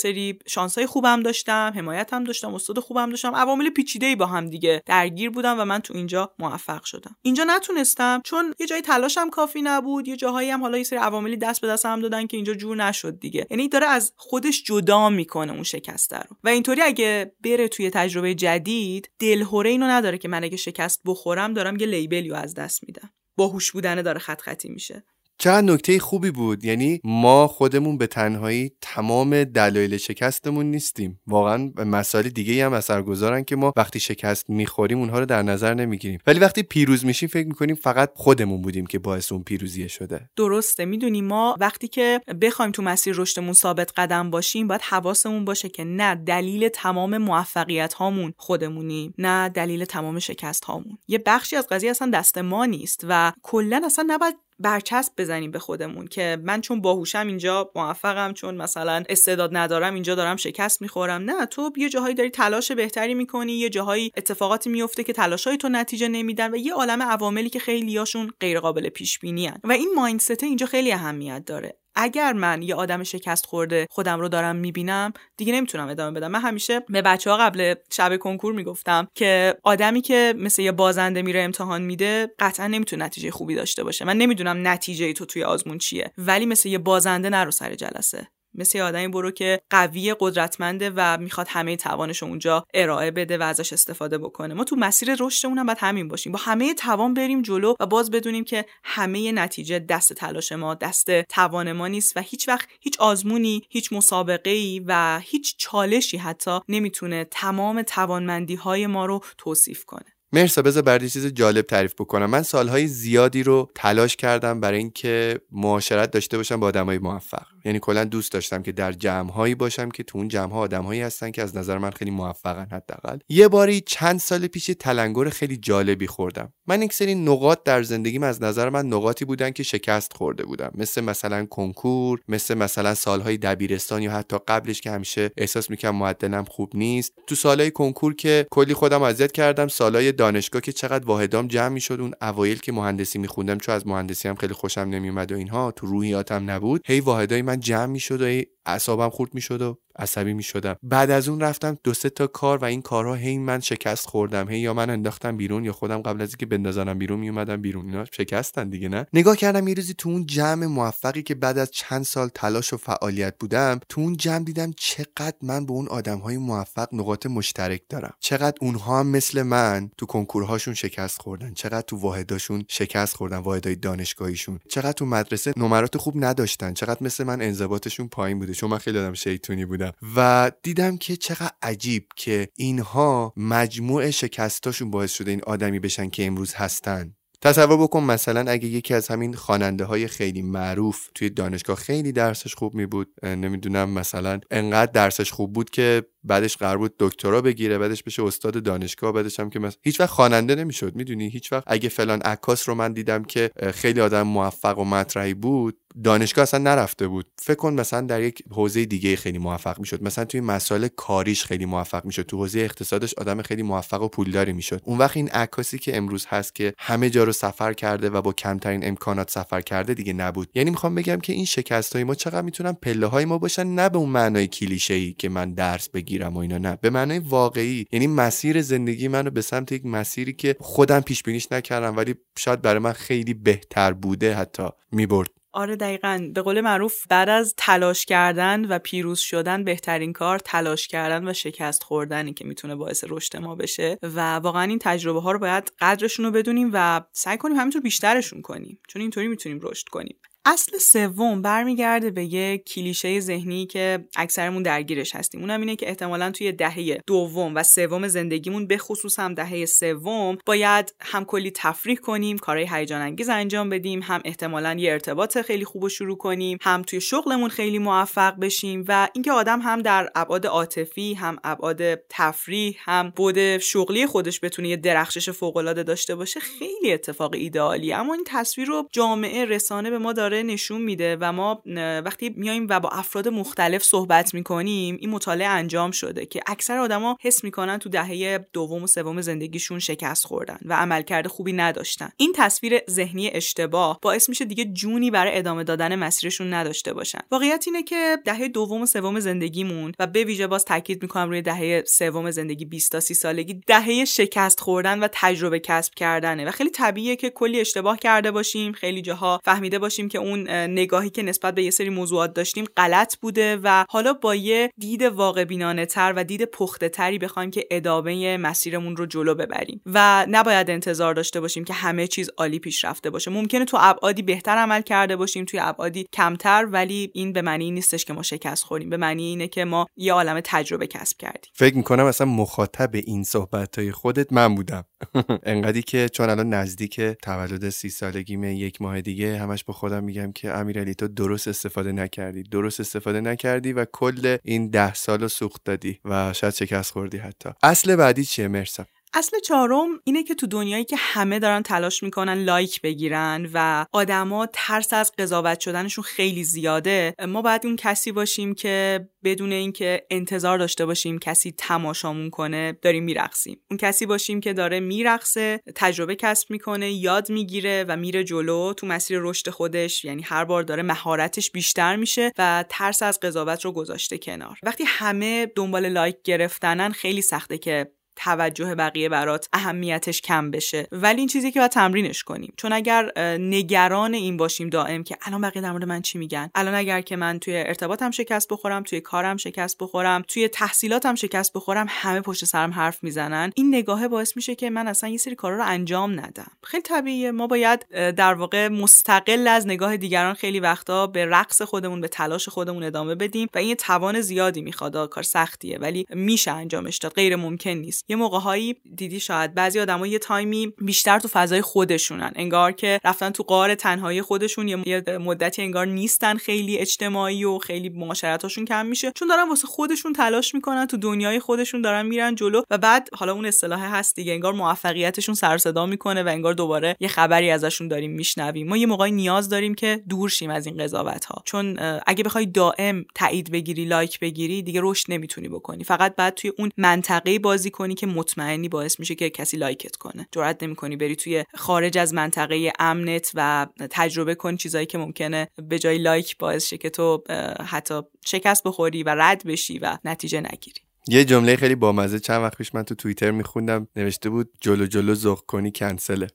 شانسای خوبم داشتم حمایتم داشتم استاد خوبم داشتم. عوامل پیچیده با هم دیگه درگیر بودم و من تو اینجا موفق شدم. اینجا نتونستم چون یه جایی تلاشم کافی نبود یه جاهایی هم حالا یه سری عواملی دست به دست هم دادن که اینجا جور نشد دیگه. یعنی داره از خودش جدا می‌کنه اون شکست رو. و اینطوری اگه بره توی تجربه جدید دلهوره اینو نداره که من اگه شکست بخورم دارم یه لیبلیو از دست میدم. باهوش بودنه داره خط خطی میشه. چند نکته خوبی بود. یعنی ما خودمون به تنهایی تمام دلایل شکستمون نیستیم. واقعا مسائل دیگه هم اثرگذارن که ما وقتی شکست می‌خوریم اونها رو در نظر نمی‌گیریم. ولی وقتی پیروز میشیم فکر می‌کنیم فقط خودمون بودیم که باعث اون پیروزی شده. درسته. می‌دونیم ما وقتی که بخوایم تو مسیر رشدمون ثابت قدم باشیم باید حواسمون باشه که نه دلیل تمام موفقیت هامون خودمونیم نه دلیل تمام شکست هامون یه بخشی از قضیه اصلا دست ما نیست و کلا اصلا نباید برچسب بزنیم به خودمون که من چون باهوشم اینجا موفقم چون مثلا استعداد ندارم اینجا دارم شکست می‌خورم. نه تو یه جاهایی داری تلاش بهتری می‌کنی یه جاهایی اتفاقاتی میفته که تلاشای تو نتیجه نمیدن و یه عالم عواملی که خیلیاشون غیر قابل پیش بینی و این مایندست اینجا خیلی اهمیت داره. اگر من یه آدم شکست خورده خودم رو دارم می‌بینم دیگه نمی‌تونم ادامه بدم. من همیشه به بچه ها قبل شب کنکور می‌گفتم که آدمی که مثل یه بازنده میره امتحان میده قطعا نمی‌تونه نتیجه خوبی داشته باشه. من نمی‌دونم نتیجه تو توی آزمون چیه ولی مثل یه بازنده نرو سر جلسه. مثل آدمی برو که قوی قدرتمنده و می‌خواد همه توانش اونجا ارائه بده و ازش استفاده بکنه. ما تو مسیر رشدمون هم باید همین باشیم. با همه توان بریم جلو و باز بدونیم که همه نتیجه دست تلاش ما دست توان ما نیست و هیچ وقت هیچ آزمونی هیچ مسابقه ای و هیچ چالشی حتی نمی‌تونه تمام توانمندی های ما رو توصیف کنه. مرسا بذار برای چیز جالب تعریف بکنم. من سالهای زیادی رو تلاش کردم برای اینکه معاشرت داشته باشم با آدمای موفق. یعنی کلا دوست داشتم که در جمعهایی باشم که تو اون جمعها آدمهایی هستن که از نظر من خیلی موفقن حداقل. یه باری چند سال پیش تلنگر خیلی جالبی خوردم. من یک سری نقاط در زندگیم از نظر من نقاطی بودن که شکست خورده بودم. مثل مثلا کنکور مثل مثلا سالهای دبیرستان یا حتی قبلش که همیشه احساس می‌کنم معدلم خوب نیست. تو سالهای کنکور که کلی خودم اذیت کردم سالهای دانشگاه که چقدر واحدام جمع می‌شد اون اوایل که مهندسی میخوندم چون از مهندسی هم خیلی خوشم نمیومد و اینها تو روحیاتم نبود هی واحدای جمع می‌شد و اعصابم خورد می‌شد و عصبی می‌شدم. بعد از اون رفتم دو سه تا کار و این کارها هی من شکست خوردم. هی یا من انداختم بیرون یا خودم قبل از اینکه بندازنم بیرون میومدم بیرون. اینا شکستن دیگه نه؟ نگاه کردم یه روزی تو اون جمع موفقی که بعد از چند سال تلاش و فعالیت بودم تو اون جمع دیدم چقدر من به اون آدم های موفق نقاط مشترک دارم. چقدر اونها هم مثل من تو کنکورهاشون شکست خوردن. چقدر تو واحداشون شکست خوردن واحدهای دانشگاهیشون. چقدر تو مدرسه نمرات خوب نداشتن. چقدر مثل من انضباطشون پایین بوده. چون من خیلی آدم شیطونی بودم. و دیدم که چقدر عجیب که اینها مجموع شکستاشون باعث شده این آدمی بشن که امروز هستن. تصور بکن مثلا اگه یکی از همین خواننده های خیلی معروف توی دانشگاه خیلی درسش خوب می بود نمی‌دونم مثلا انقدر درسش خوب بود که بعدش قرار بود دکترا بگیره بعدش بشه استاد دانشگاه بعدش هم که مثلا هیچ وقت خواننده نمی‌شد می‌دونی؟ هیچ وقت اگه فلان عکاس رو من دیدم که خیلی آدم موفق و مطرحی بود دانشگاه اصلا نرفته بود. فکر کن مثلا در یک حوزه دیگه خیلی موفق می‌شد. مثلا توی مسائل کاریش خیلی موفق می‌شد. تو حوزه اقتصادش آدم خیلی موفق و پولداری می‌شد. اون وقت این عکاسی که امروز هست که همه جا رو سفر کرده و با کمترین امکانات سفر کرده دیگه نبود. یعنی می‌خوام بگم که این شکست های ما چقدر می‌تونن پله های ما باشن نه به اون معنای کلیشه ای که من درس بگیرم. و اینا. نه به معنای واقعی. یعنی مسیر زندگی منو به سمت یک مسیری که خودم پیش بینیش نکردم ولی شاید برای من خیلی بهتر بوده حتی می‌برد. آره دقیقا. به قول معروف بعد از تلاش کردن و پیروز شدن بهترین کار تلاش کردن و شکست خوردنی که می‌تونه باعث رشد ما بشه. و واقعا این تجربه ها رو باید قدرشون رو بدونیم و سعی کنیم همینطور بیشترشون کنیم. چون اینطوری می‌تونیم رشد کنیم. اصل سوم برمیگرده به یه کلیشه ذهنی که اکثرمون درگیرش هستیم. اونم اینه که احتمالا توی دهه دوم و سوم زندگیمون به خصوص هم دهه سوم باید هم کلی تفریح کنیم کارهای هیجان انگیز انجام بدیم هم احتمالا یه ارتباط خیلی خوب و شروع کنیم هم توی شغلمون خیلی موفق بشیم و اینکه آدم هم در ابعاد عاطفی هم ابعاد تفریح هم بود شغلی خودش بتونه یه درخشش فوق داشته باشه خیلی اتفاق ایدئالی اما این تصویر رو جامعه رسانه به ما داره نشون میده و ما وقتی میایم و با افراد مختلف صحبت می‌کنیم این مطالعه انجام شده که اکثر آدما حس می‌کنن تو دهه دوم و سوم زندگیشون شکست خوردن و عملکرد خوبی نداشتن. این تصویر ذهنی اشتباه باعث میشه دیگه جونی برای ادامه دادن مسیرشون نداشته باشن. واقعیت اینه که دهه دوم و سوم زندگیمون و به ویژه باز تاکید می‌کنم روی دهه سوم زندگی 20 تا 30 سالگی دهه شکست خوردن و تجربه کسب کردنه و خیلی طبیعیه که کلی اشتباه کرده باشیم خیلی جاها فهمیده باشیم که اون نگاهی که نسبت به یه سری موضوعات داشتیم غلط بوده و حالا با یه دید واقع بینانه تر و دید پخته تری بخوایم که ادامه مسیرمون رو جلو ببریم. و نباید انتظار داشته باشیم که همه چیز عالی پیش رفته باشه. ممکنه تو ابعادی بهتر عمل کرده باشیم توی ابعادی کمتر ولی این به معنی نیستش که ما شکست خوریم. به معنی اینه که ما یه عالم تجربه کسب کردیم. فکر می‌کنم اصلا مخاطب این صحبت های خودت من بودم. انقدری که چون الان نزدیک تولد سی سالگیمه یک ماه دیگه همش با خودم میگم که امیرعلی تو درست استفاده نکردی. درست استفاده نکردی و کل این ده سال سوخت دادی و شاید شکست خوردی حتی. اصل بعدی چیه؟ مرسم اصل چهارم اینه که تو دنیایی که همه دارن تلاش می‌کنن لایک بگیرن و آدما ترس از قضاوت شدنشون خیلی زیاده ما باید اون کسی باشیم که بدون اینکه انتظار داشته باشیم کسی تماشامون کنه داریم میرقصیم. اون کسی باشیم که داره میرقصه تجربه کسب می‌کنه یاد می‌گیره و میره جلو تو مسیر رشد خودش یعنی هر بار داره مهارتش بیشتر میشه و ترس از قضاوت رو گذاشته کنار. وقتی همه دنبال لایک گرفتنن خیلی سخته که توجه بقیه برات اهمیتش کم بشه. ولی این چیزی که باید تمرینش کنیم. چون اگر نگران این باشیم دائم که الان بقیه در مورد من چی میگن؟ الان اگر که من توی ارتباطم شکست بخورم توی کارم شکست بخورم توی تحصیلاتم شکست بخورم همه پشت سرم حرف می‌زنن این نگاهه باعث میشه که من اصلا یه سری کارا رو انجام ندم. خیلی طبیعیه. ما باید در واقع مستقل از نگاه دیگران خیلی وقتا به رقص خودمون به تلاش خودمون ادامه بدیم و این توان زیادی می‌خواد. کار سختیه ولی میشه انجامش داد. غیر ممکن نیست. یه موقعهایی دیدی شاید بعضی آدما یه تایمی بیشتر تو فضای خودشونن. انگار که رفتن تو قار تنهایی خودشون یه مدتی انگار نیستن خیلی اجتماعی و خیلی معاشرتاشون کم میشه. چون دارن واسه خودشون تلاش می‌کنن تو دنیای خودشون دارن میرن جلو و بعد حالا اون اصطلاح هست دیگه انگار موفقیتشون سر صدا می‌کنه و انگار دوباره یه خبری ازشون داریم میشنویم. ما یه موقعی نیاز داریم که دور شیم از این قضاوت ها چون اگه بخوای دائم تایید بگیری like بگیری دیگه رشد نمی‌تونی بکنی. فقط بعد توی اون منطقه بازی کنی که مطمئنی باعث میشه که کسی like ت کنه. جرئت نمی‌کنی بری توی خارج از منطقه امنت و تجربه کنی چیزایی که ممکنه به جای like باعث شه که تو حتی شکست بخوری و رد بشی و نتیجه نگیری. یه جمله خیلی بامزه چند وقت پیش من تو توییتر میخوندم نوشته بود جلو جلو زخ کنی کنسله.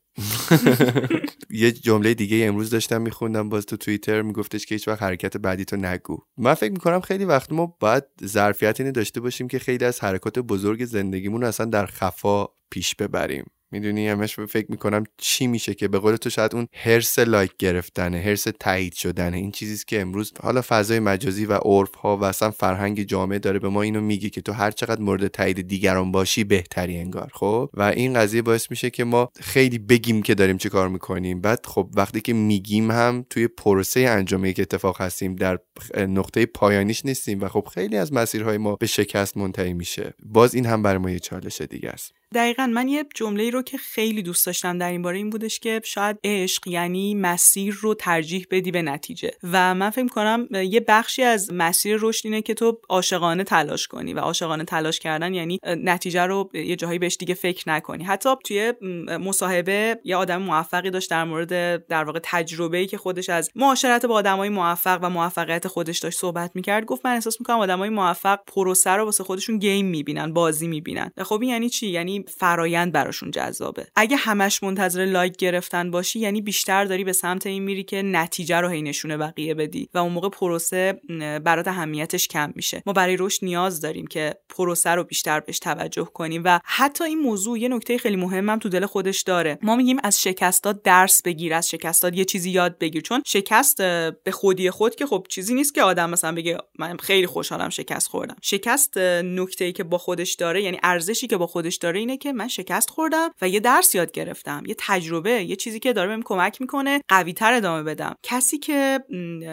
یه جمله دیگه امروز داشتم میخوندم باز تو توییتر میگفتش که هیچ وقت حرکت بعدی تو نگو. من فکر می‌کنم خیلی وقت ما باید ظرفیت اینو داشته باشیم که خیلی از حرکات بزرگ زندگیمون اصلا در خفا پیش ببریم. می‌دونی همش فکر می‌کنم چی میشه که به قول تو شاید اون هرس لایک گرفتنه هرس تایید شدنه. این چیزی که امروز حالا فضای مجازی و عرف ها و اصلا فرهنگ جامعه داره به ما اینو میگه که تو هر چقدر مورد تایید دیگران باشی بهتری انگار خب؟ و این قضیه باعث میشه که ما خیلی بگیم که داریم چه کار می‌کنیم. بعد خب وقتی که میگیم هم توی پروسه انجام یک اتفاق هستیم در نقطه پایانیش نیستیم و خب خیلی از مسیرهای ما به شکست منتهی میشه. باز این هم برای ما یه چالش دیگه است. دقیقا من یه جمله رو که خیلی دوست داشتم در این باره این بودش که شاید عشق یعنی مسیر رو ترجیح بدی به نتیجه. و من فکر کنم یه بخشی از مسیر رشد اینه که تو عاشقانه تلاش کنی و عاشقانه تلاش کردن یعنی نتیجه رو یه جاهایی بهش دیگه فکر نکنی. حتی توی مصاحبه یه آدم موفقی داشت در مورد در واقع تجربه ای که خودش از معاشرت با آدمای موفق و موفقیت خودش داشت صحبت می‌کرد گفت من احساس می‌کنم آدمای موفق پروسه رو واسه خودشون گیم می‌بینن بازی می‌بینن. خب یعنی چی؟ یعنی فرایند براشون جذابه. اگه همش منتظر لایک گرفتن باشی یعنی بیشتر داری به سمت این میری که نتیجه رو هی نشونه بقیه بدی و اون موقع پروسه برات اهمیتش کم میشه. ما برای رشد نیاز داریم که پروسه رو بیشتر بهش توجه کنیم و حتی این موضوع یه نکته خیلی مهمم تو دل خودش داره. ما میگیم از شکستات درس بگیر از شکستات یه چیزی یاد بگیر. چون شکست به خودی خود که خب چیزی نیست که آدم مثلا بگه من خیلی خوشحالم شکست خوردم. شکست نکته ای که با خودش داره یعنی ارزشی که با خودش داره که من شکست خوردم و یه درس یاد گرفتم یه تجربه یه چیزی که داره بهم کمک می‌کنه قوی تر ادامه بدم. کسی که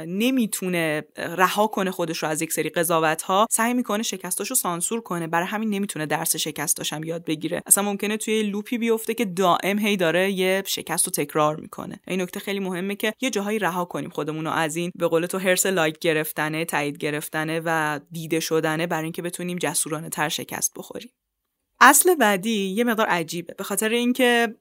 نمی‌تونه رها کنه خودش رو از یک سری قضاوت ها سعی می‌کنه شکستاشو سانسور کنه. برای همین نمی‌تونه درس شکستاشم یاد بگیره. اصلا ممکنه توی لوپی بیفته که دائم هی داره یه شکست رو تکرار می‌کنه. این نکته خیلی مهمه که یه جاهایی رها کنیم خودمون رو از این به قول تو هرس لایک گرفتنه تایید گرفتنه و دیده شدنه برای اینکه بتونیم جسورانه تر شکست بخوریم. اصل بعدی یه مقدار عجیبه. به خاطر اینکه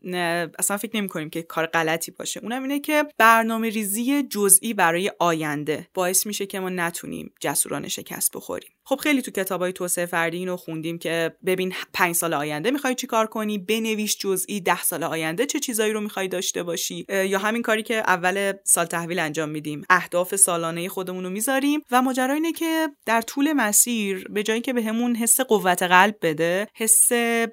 اصلا فکر نمی کنیم که کار غلطی باشه. اونم اینه که برنامه ریزی جزئی برای آینده باعث میشه که ما نتونیم جسورانه شکست بخوریم. خب خیلی تو کتابای توسعه فردی اینو خوندیم که ببین پنج سال آینده می‌خوای چی کار کنی؟ بنویس جزئی ده سال آینده چه چیزایی رو می‌خوای داشته باشی؟ یا همین کاری که اول سال تحویل انجام میدیم. اهداف سالانه خودمون رو می‌ذاریم و ماجرا اینه که در طول مسیر به جایی که بهمون به حس قوت قلب بده حس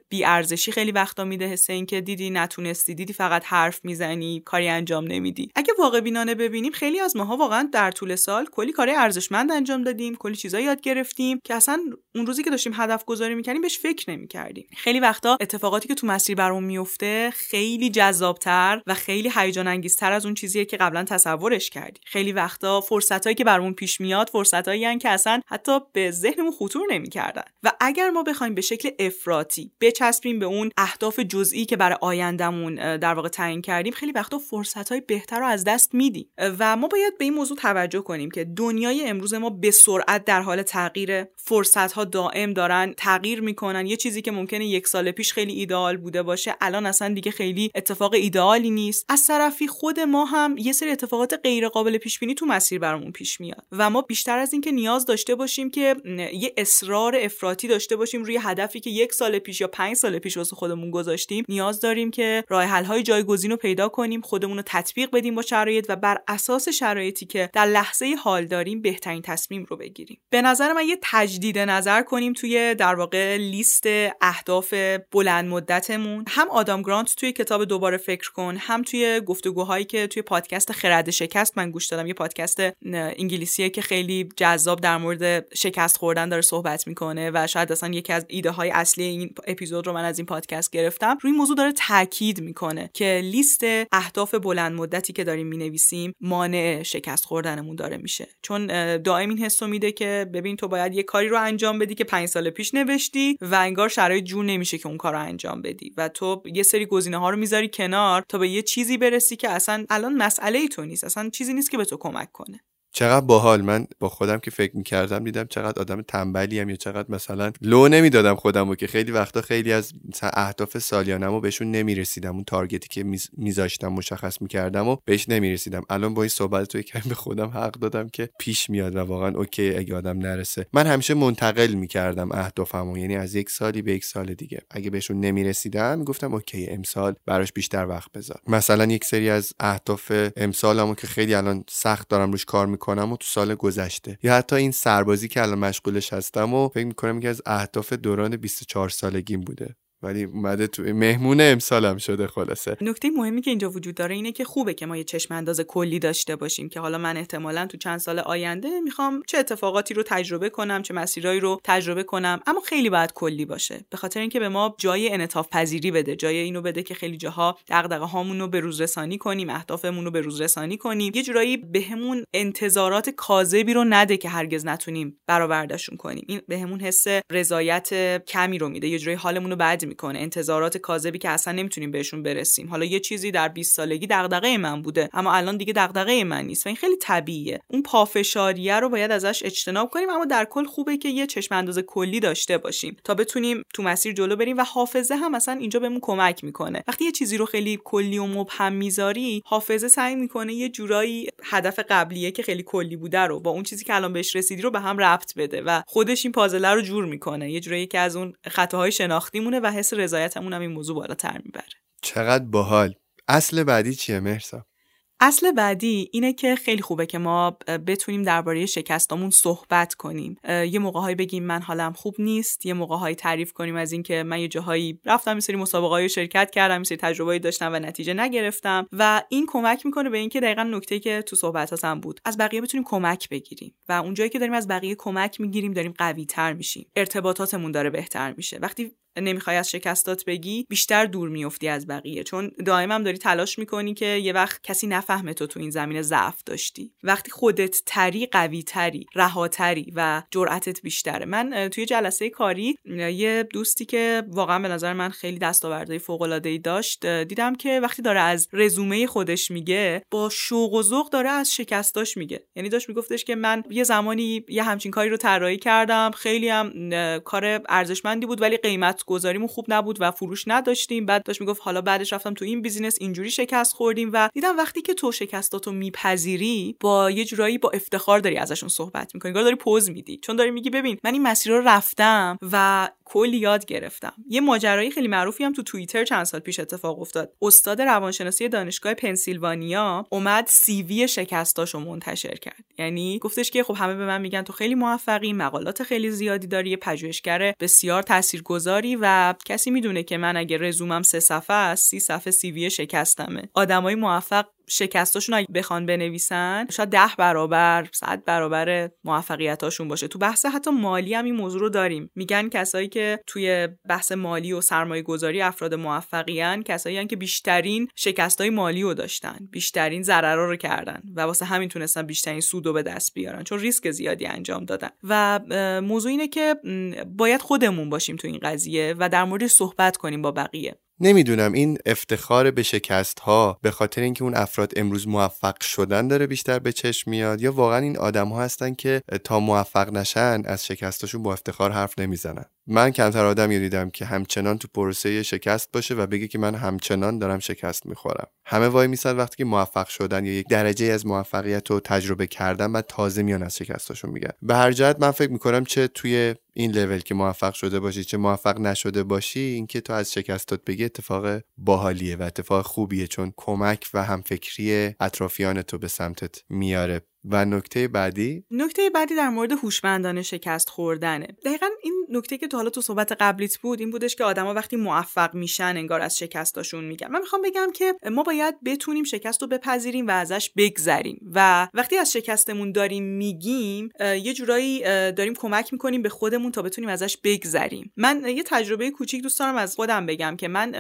بیارزشی خیلی وقتا میده حس اینکه دیدی نتونستی دیدی فقط حرف می‌زنی کاری انجام نمیدی. اگه واقع بینانه ببینیم خیلی از ماها واقعا در طول سال کلی کار ارزشمند انجام دادیم کلی چیزا یاد گرفتیم. که اصلا اون روزی که داشتیم هدف گذاری می‌کردیم بهش فکر نمی‌کردیم. خیلی وقتا اتفاقاتی که تو مسیر برامون میفته خیلی جذابتر و خیلی هیجان انگیزتر از اون چیزیه که قبلا تصورش کردیم خیلی وقتا فرصتایی که برامون پیش میاد فرصتایی که اصلا حتی به ذهنمون خطور نمی‌کردن. و اگر ما بخوایم به شکل افراطی بچسبیم به اون اهداف جزئی که برای آیندهمون در واقع تعیین کردیم خیلی وقتا فرصتهای بهتر رو از دست میدیم. و ما باید به این موضوع توجه کنیم که دنیای امروز ما به سرعت در حال تغییر فرصت ها دائم دارن تغییر می‌کنن. یه چیزی که ممکنه یک سال پیش خیلی ایدئال بوده باشه الان اصلا دیگه خیلی اتفاق ایدئالی نیست. از طرفی خود ما هم یه سری اتفاقات غیر قابل پیش بینی تو مسیر برامون پیش میاد و ما بیشتر از اینکه نیاز داشته باشیم که یه اصرار افراطی داشته باشیم روی هدفی که یک سال پیش یا پنج سال پیش واسه خودمون گذاشتیم نیاز داریم که راه حل جایگزین رو پیدا کنیم خودمون رو تطبیق بدیم با شرایط و بر اساس شرایطی که در لحظه حال داریم بهترین تصمیم رو بگیریم. به نظر من یه تجدید نظر کنیم توی در واقع لیست اهداف بلند مدتمون. هم آدام گرانت توی کتاب دوباره فکر کن هم توی گفتگوهایی که توی پادکست خرد شکست من گوش دادم. یه پادکست انگلیسیه که خیلی جذاب در مورد شکست خوردن داره صحبت می‌کنه و شاید اصلا یکی از ایده های اصلی این اپیزود رو من از این پادکست گرفتم. روی موضوع داره تاکید می‌کنه که لیست اهداف بلند مدتی که داریم می‌نویسیم مانع شکست خوردنمون داره میشه. چون دائم این حسو میده که ببین تو باید یه کاری رو انجام بدی که پنج سال پیش نوشتی و انگار شرایط جور نمیشه که اون کار رو انجام بدی. و تو یه سری گزینه ها رو می‌ذاری کنار تا به یه چیزی برسی که اصلا الان مسئله ای تو نیست. اصلا چیزی نیست که به تو کمک کنه. چقدر باحال. من با خودم که فکر می‌کردم دیدم چقدر آدم تنبلی‌ام یا چقدر مثلا لو نمی‌دادم خودم که خیلی وقتا خیلی از اهداف سالیانم و بهشون نمی‌رسیدم. اون target ی که میذاشتم مشخص می‌کردم و بهش نمی‌رسیدم. الان با این صحبت تو یکمی به خودم حق دادم که پیش میاد و واقعا okay اگه آدم نرسه. من همیشه منتقل می‌کردم اهدافمو. یعنی از یک سالی به یک سال دیگه. اگه بهشون نمی‌رسیدم گفتم okay امسال براش بیشتر وقت بذار. مثلا یک سری از اهداف امسالمو که خیلی الان سخت دارم روش کار می‌کنم و تو سال گذشته. یا حتی این سربازی که الان مشغولش هستم و فکر می‌کنم یکی از اهداف دوران 24 سالگیم بوده. ولی اومده تو مهمون امسالم شده خلاصه. نکته مهمی که اینجا وجود داره اینه که خوبه که ما یه چشم انداز کلی داشته باشیم که حالا من احتمالا تو چند سال آینده می‌خوام چه اتفاقاتی رو تجربه کنم چه مسیرایی رو تجربه کنم اما خیلی باید کلی باشه. به خاطر اینکه به ما جای انعطاف پذیری بده جای اینو بده که خیلی جاها دغدغه هامون رو به روز رسانی کنیم اهدافمون رو به روز رسانی کنیم. یه جورایی بهمون انتظارات کاذبی رو نده که هرگز نتونیم برآوردشون کنیم. این بهمون حس رضایت کمی رو میده. یه جورایی حالمون رو بد می‌کنه. انتظارات کاذبی که اصلا نمی‌تونیم بهشون برسیم. حالا یه چیزی در 20 سالگی دغدغه من بوده اما الان دیگه دغدغه من نیست و این خیلی طبیعیه. اون پافشاریه رو باید ازش اجتناب کنیم اما در کل خوبه که یه چشم انداز کلی داشته باشیم تا بتونیم تو مسیر جلو بریم و حافظه هم مثلا اینجا بهمون کمک می‌کنه. وقتی یه چیزی رو خیلی کلی و مبهم می‌ذاری حافظه سعی می‌کنه یه جورایی هدف قبلیه که خیلی کلی بوده رو با اون چیزی که الان بهش رسیدی رو به هم ربط بده و خودش این پازله رو جور می‌کنه. یه جورایی که از اون خطاهای شناختی مونه و حس رضایتمون هم این موضوع بالاتر می‌بره. چقدر باحال. اصل بعدی چیه مرسا اصل بعدی اینه که خیلی خوبه که ما بتونیم درباره شکستامون صحبت کنیم. یه موقعهایی بگیم من حالم خوب نیست یه موقعهایی تعریف کنیم از اینکه من یه جاهایی رفتم یه سری مسابقه شرکت کردم یه سری تجربه‌ای داشتم و نتیجه نگرفتم و این کمک می‌کنه به اینکه دقیقا نکته که تو صحبتاتم بود از بقیه بتونیم کمک بگیریم و اونجایی که داریم از بقیه کمک می‌گیریم داریم قوی تر میشیم. ارتباطاتمون داره بهتر میشه. وقتی نمی‌خوای از شکستات بگی بیشتر دور میفتی از بقیه. چون دائما داری تلاش می‌کنی که یه وقت کسی نفهمه تو تو این زمینه ضعف داشتی. وقتی خودت تری قوی تری رهاتری و جرأتت بیشتره. من توی جلسه کاری یه دوستی که واقعا به نظر من خیلی دستاوردهای فوق العاده ای داشت دیدم که وقتی داره از رزومه خودش میگه با شوق و ذوق داره از شکستاش میگه. یعنی داشت میگفتش که من یه زمانی یه همچین کاری رو طراحی کردم. خیلی هم کار ارزشمندی بود ولی قیمت گذاریمون خوب نبود و فروش نداشتیم. بعد داشت می‌گفت حالا بعدش رفتم تو این business اینجوری شکست خوردیم و دیدم وقتی که تو شکستاتو میپذیری با یه جورایی با افتخار داری ازشون صحبت می‌کنی انگار داری پز میدی. چون داری میگی ببین من این مسیر رو رفتم و کلی یاد گرفتم. یه ماجرایی خیلی معروفی هم تو توییتر چند سال پیش اتفاق افتاد. استاد روانشناسی دانشگاه پنسیلوانیا اومد CV شکستاشو منتشر کرد. یعنی گفتش که خب همه به من میگن تو خیلی موفقی مقالات خیلی زیادی داری پژوهشگر بسیار تاثیرگذاری و کسی می‌دونه که من اگه رزومم سه صفحه است سی صفحه سی وی شکستمه. آدمای موفق شکستاشون اگه بخوان بنویسن شاید ده برابر صد برابر موفقیتاشون باشه. تو بحث حتی مالی هم این موضوع رو داریم. میگن کسایی که توی بحث مالی و سرمایه گذاری افراد موفقیان کسایی که بیشترین شکستای مالی رو داشتن بیشترین ضررا رو کردن و واسه همین تونستن بیشترین سود رو به دست بیارن چون ریسک زیادی انجام دادن. و موضوع اینه که باید خودمون باشیم تو این قضیه و در مورد صحبت کنیم با بقیه. نمی‌دونم این افتخار به شکست ها به خاطر اینکه اون افراد امروز موفق شدن داره بیشتر به چشم میاد یا واقعا این آدم ها هستن که تا موفق نشن از شکستاشون با افتخار حرف نمی‌زنن؟ من کمتر آدمی دیدم که همچنان تو پروسه شکست باشه و بگه که من همچنان دارم شکست می‌خورم. همه وای میسن وقتی که موفق شدن یا یک درجه از موفقیت رو تجربه کردن و تازه میان از شکستاشون میگن. به هر جهت من فکر می‌کنم چه توی این لول که موفق شده باشی چه موفق نشده باشی اینکه تو از شکستات بگی اتفاق باحالیه و اتفاق خوبیه چون کمک و همفکری اطرافیان تو به سمتت میاره. و نکته بعدی؟ نکته بعدی در مورد هوشمندانه شکست خوردنه. دقیقا این نکته که تو حالا تو صحبت قبلیت بود این بودش که آدما وقتی موفق میشن انگار از شکستاشون میگن. من می‌خوام بگم که ما باید بتونیم شکست رو بپذیریم و ازش بگذریم. و وقتی از شکستمون داریم میگیم یه جورایی داریم کمک می‌کنیم به خودمون تا بتونیم ازش بگذریم. من یه تجربه کوچیک دوست دارم از خودم بگم که من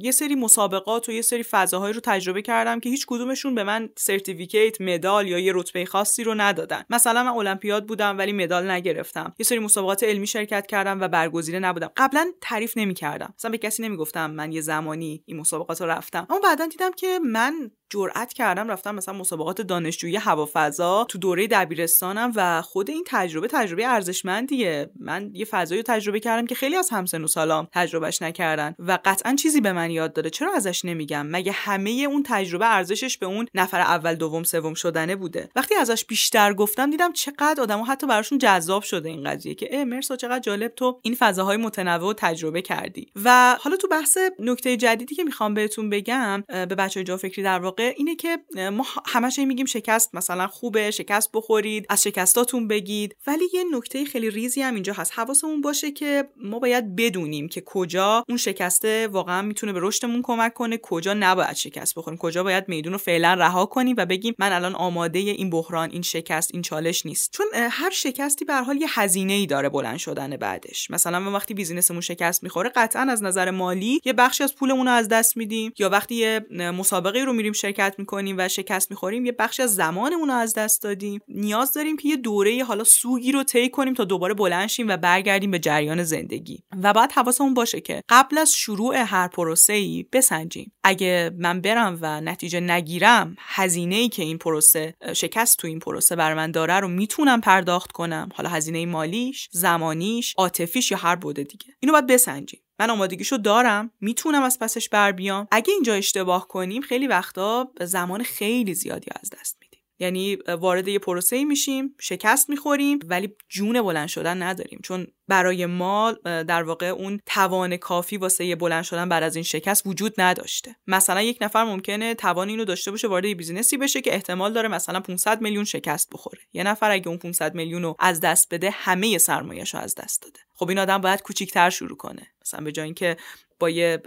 یه سری مسابقات و یه سری فضاهایی رو تجربه کردم که هیچ کدومشون به من سرتیفیکیت مدال یا یه خاصی رو ندادن. مثلا من المپیاد بودم ولی مدال نگرفتم. یه سری مسابقات علمی شرکت کردم و برگزیده نبودم. قبلا تعریف نمی‌کردم. مثلا به کسی نمی‌گفتم من یه زمانی این مسابقات رو رفتم. اما بعدا دیدم که من جرأت کردم رفتم مثلا مسابقات دانشجویی هوافضا تو دوره دبیرستانم و خود این تجربه تجربه ارزشمندیه. من یه فضایی رو تجربه کردم که خیلی از همسن و سالام تجربهش نکردن و قطعا چیزی به من یاد داده. چرا ازش نمیگم؟ مگه همه اون تجربه ارزشش به اون نفر اول دوم سوم شدنه بوده؟ وقتی ازش بیشتر گفتم دیدم چقدر آدمو حتی براشون جذاب شده این قضیه که اه مرسا چقدر جالب تو این فضاهای متنوع تجربه کردی. و حالا تو بحث نکته جدیدی که می‌خوام بهتون بگم به بچه جا فکری در واقع اینه که ما همش میگیم شکست مثلا خوبه شکست بخورید از شکستاتون بگید. ولی یه نکته خیلی ریزی هم اینجا هست. حواسمون باشه که ما باید بدونیم که کجا اون شکسته واقعا می‌تونه به رشدمون کمک کنه کجا نباید شکست بخوریم. کجا باید میدون رو فعلا رها کنیم و بگیم من الان آماده این بحران این شکست این چالش نیست. چون هر شکستی به حال یه هزینه ای داره بلند شدن بعدش. مثلا ما وقتی بیزینسمون شکست می‌خوره قطعا از نظر مالی یه بخشی از پولمون رو از دست میدیم یا وقتی یه مسابقه رو میریم شرکت می‌کنیم و شکست می‌خوریم یه بخشی از زمانمون رو از دست دادیم. نیاز داریم که یه دوره حالا سوگی رو طی کنیم تا دوباره بلند شیم و برگردیم به جریان زندگی. و بعد حواسمون باشه که قبل از شروع هر پروسه ای بسنجیم. اگه من برم و نتیجه نگیرم هزینه ای که این پروسه شکست تو این پروسه بر من داره رو می‌تونم پرداخت کنم. حالا هزینه مالیش زمانیش عاطفیش یا هر بوده دیگه. اینو باید بسنجیم. من آمادگیشو دارم می‌تونم از پسش بر بیام. اگه اینجا اشتباه کنیم خیلی وقتا زمان خیلی زیادی از دست میدیم یعنی وارد یه پروسه میشیم شکست می‌خوریم ولی جون بلند شدن نداریم. چون برای ما در واقع اون توان کافی واسه بلند شدن بعد از این شکست وجود نداشته. مثلا یک نفر ممکنه توان اینو داشته باشه وارد business ی بشه که احتمال داره مثلا 500 میلیون شکست بخوره. یه نفر اگه اون 500 میلیون رو از دست بده همه سرمایه‌اش رو از دست داده. خب این آدم باید کوچیکتر شروع کنه. مثلا به جای اینکه با یه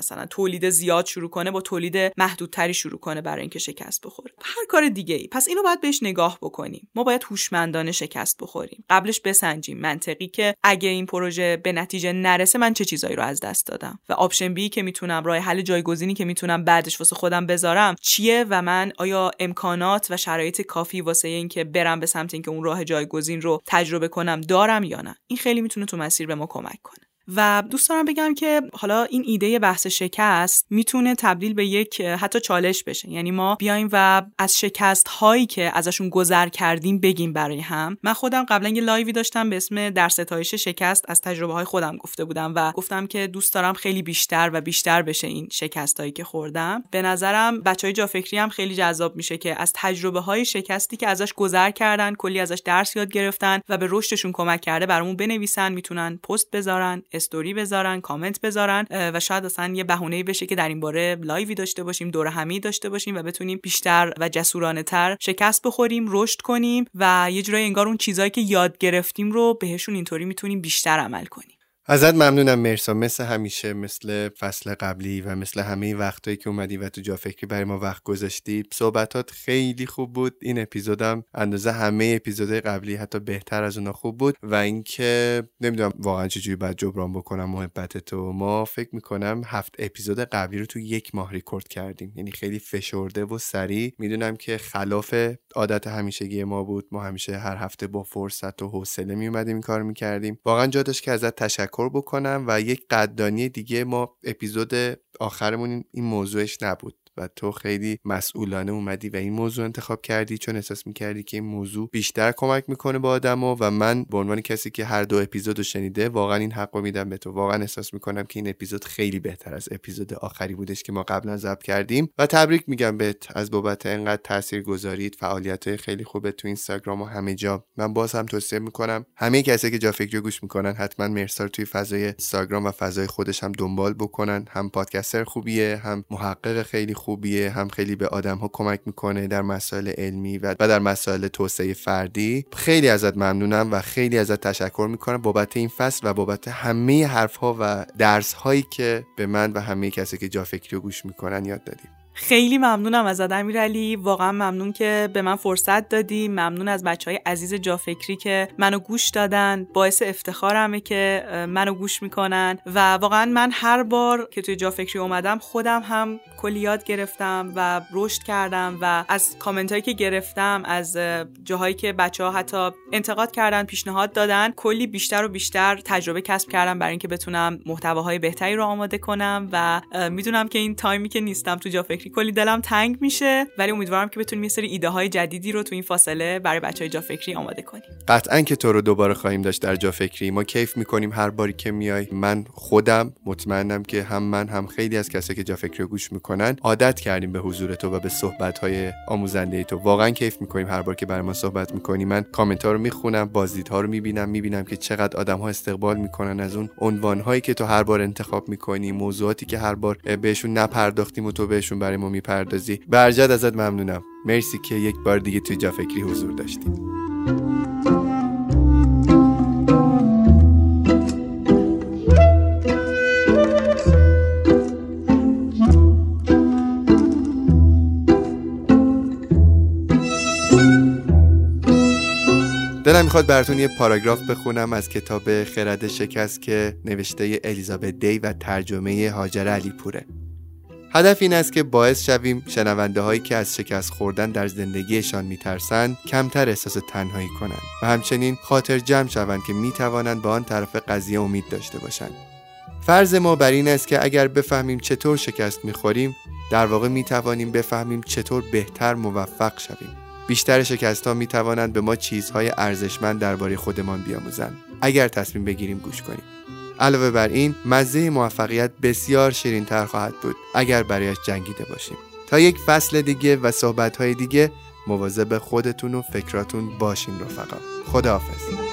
مثلا تولید زیاد شروع کنه با تولید محدودتری شروع کنه برای اینکه شکست بخوره. هر کار دیگه ای. پس اینو باید بهش نگاه بکنیم. ما باید هوشمندانه شکست بخوریم. قبلش بسنجیم. منطقی که اگه این پروژه به نتیجه نرسه من چه چیزایی رو از دست دادم؟ و option B که می‌تونم راه حل جایگزینی که می‌تونم بعدش واسه خودم بذارم چیه و من آیا امکانات و شرایط کافی واسه اینکه برم به سمت اینکه اون راه جایگزین رو تجربه کنم دارم یا نه؟ این خیلی می‌تونه تو مسیر به ما کمک کنه. و دوست دارم بگم که حالا این ایده بحث شکست می‌تونه تبدیل به یک حتی چالش بشه. یعنی ما بیایم و از شکست هایی که ازشون گذر کردیم بگیم برای هم. من خودم قبلا یه لایوی داشتم به اسم در ستایش شکست از تجربه های خودم گفته بودم و گفتم که دوست دارم خیلی بیشتر و بیشتر بشه این شکست هایی که خوردم. به نظرم بچه های جافکری هم خیلی جذاب میشه که از تجربه های شکستی که ازش گذر کردن کلی ازش درس یاد گرفتن و به رشدشون کمک کرده برامون بنویسن می‌تونن پست بذارن استوری بذارن کامنت بذارن و شاید اصلا یه بهونه بشه که در این باره live ی داشته باشیم دور همی داشته باشیم و بتونیم بیشتر و جسورانه تر شکست بخوریم رشد کنیم و یه جورایی انگار اون چیزایی که یاد گرفتیم رو بهشون اینطوری می‌تونیم بیشتر عمل کنیم. ازت ممنونم مرسا مثل همیشه مثل فصل قبلی و مثل همه وقتایی که اومدی و تو جافکری برای ما وقت گذاشتی. صحبتات خیلی خوب بود. این اپیزودم اندازه همه اپیزودهای قبلی حتی بهتر از اونا خوب بود و اینکه نمی‌دونم واقعا چجوری باید جبران بکنم محبتتو. ما فکر می‌کنم هفت اپیزود قبلی رو تو یک ماه ریکورد کردیم. یعنی خیلی فشرده و سریع. می‌دونم که خلاف عادت همیشگی ما بود. ما همیشه هر هفته با فرصت و حوصله میومدیم این کار می‌کردیم. واقعا جا که ازت تشکر تشکر بکنم و یک قدردانی دیگه ما اپیزود آخرمون این موضوعش نبود. و تو خیلی مسئولانه اومدی و این موضوع انتخاب کردی چون احساس می‌کردی که این موضوع بیشتر کمک می‌کنه با آدما و من به عنوان کسی که هر دو اپیزود شنیده واقعا این حق رو میدم به تو. واقعا احساس می‌کنم که این اپیزود خیلی بهتر از اپیزود آخری بودش که ما قبلا ضبط کردیم. و تبریک میگم بهت از بابت انقدر تاثیر گذارید فعالیت های خیلی خوبه تو اینستاگرام و همه جا. من باز هم توصیه می‌کنم همه کسی که جا فکری گوش می‌کنن حتما مرسار توی فضای اینستاگرام و فضای خودش هم دنبال بکنن. هم پادکستر خوبیه هم محقق خیلی هم خیلی به آدم ها کمک می‌کنه در مسائل علمی و در مسائل توسعه فردی. خیلی ازت ممنونم و خیلی ازت تشکر می‌کنم بابت این فصل و بابت همه حرف ها و درس هایی که به من و همه کسی که جا فکری رو گوش می‌کنن یاد دادیم خیلی ممنونم از امیرعلی. واقعا ممنون که به من فرصت دادی. ممنون از بچه های عزیز جافکری که منو گوش دادن. باعث افتخارمه که منو گوش می‌کنن. و واقعا من هر بار که توی جافکری اومدم خودم هم کلی یاد گرفتم و رشد کردم و از کامنت هایی که گرفتم از جاهایی که بچه ها حتی انتقاد کردن پیشنهاد دادن کلی بیشتر و بیشتر تجربه کسب کردم برای اینکه بتونم محتواهای بهتری رو آماده کنم و می‌دونم که این تایمی که نیستم تو جافکری فکری کلی دلم تنگ میشه. ولی امیدوارم که بتونیم یه سری ایده های جدیدی رو تو این فاصله برای بچه های جا فکری آماده کنیم. قطعا که تو رو دوباره خواهیم داشت در جا فکری ما کیف می‌کنیم هر باری که میای. من خودم مطمئنم که هم من هم خیلی از کسایی که جا فکری رو گوش می‌کنن عادت کردیم به حضور تو و به صحبت های آموزنده تو. واقعا کیف می‌کنیم هر بار که برای ما صحبت می‌کنی. من کامنت ها رو می‌خونم بازدیدها رو می‌بینم می‌بینم که چقدر آدم ها استقبال می‌کنن از اون عنوان هایی که تو هر بار انتخاب می‌کنی موضوعاتی که هر بار بهشون نپرداختیم و تو بهشون برای ما می‌پردازی. برجد ازت ممنونم. مرسی که یک بار دیگه توی جا فکری حضور داشتیم دلم می‌خواد براتون یه پاراگراف بخونم از کتاب خرد شکست که نوشته الیزابت دی و ترجمه هاجر علی پوره. هدف این است که باعث شویم شنونده هایی که از شکست خوردن در زندگیشان میترسند کمتر احساس تنهایی کنند و همچنین خاطر جمع شوند که می‌توانند به آن طرف قضیه امید داشته باشند. فرض ما بر این است که اگر بفهمیم چطور شکست می‌خوریم در واقع می‌توانیم بفهمیم چطور بهتر موفق شویم. بیشتر شکست ها می توانند به ما چیزهای ارزشمند درباره خودمان بیاموزند. اگر تصمیم بگیریم گوش کنیم. علاوه بر این مزه موفقیت بسیار شیرین تر خواهد بود اگر برایش جنگیده باشیم. تا یک فصل دیگه و صحبت های دیگه مواظب خودتون و فکراتون باشین رفقا. خداحافظ.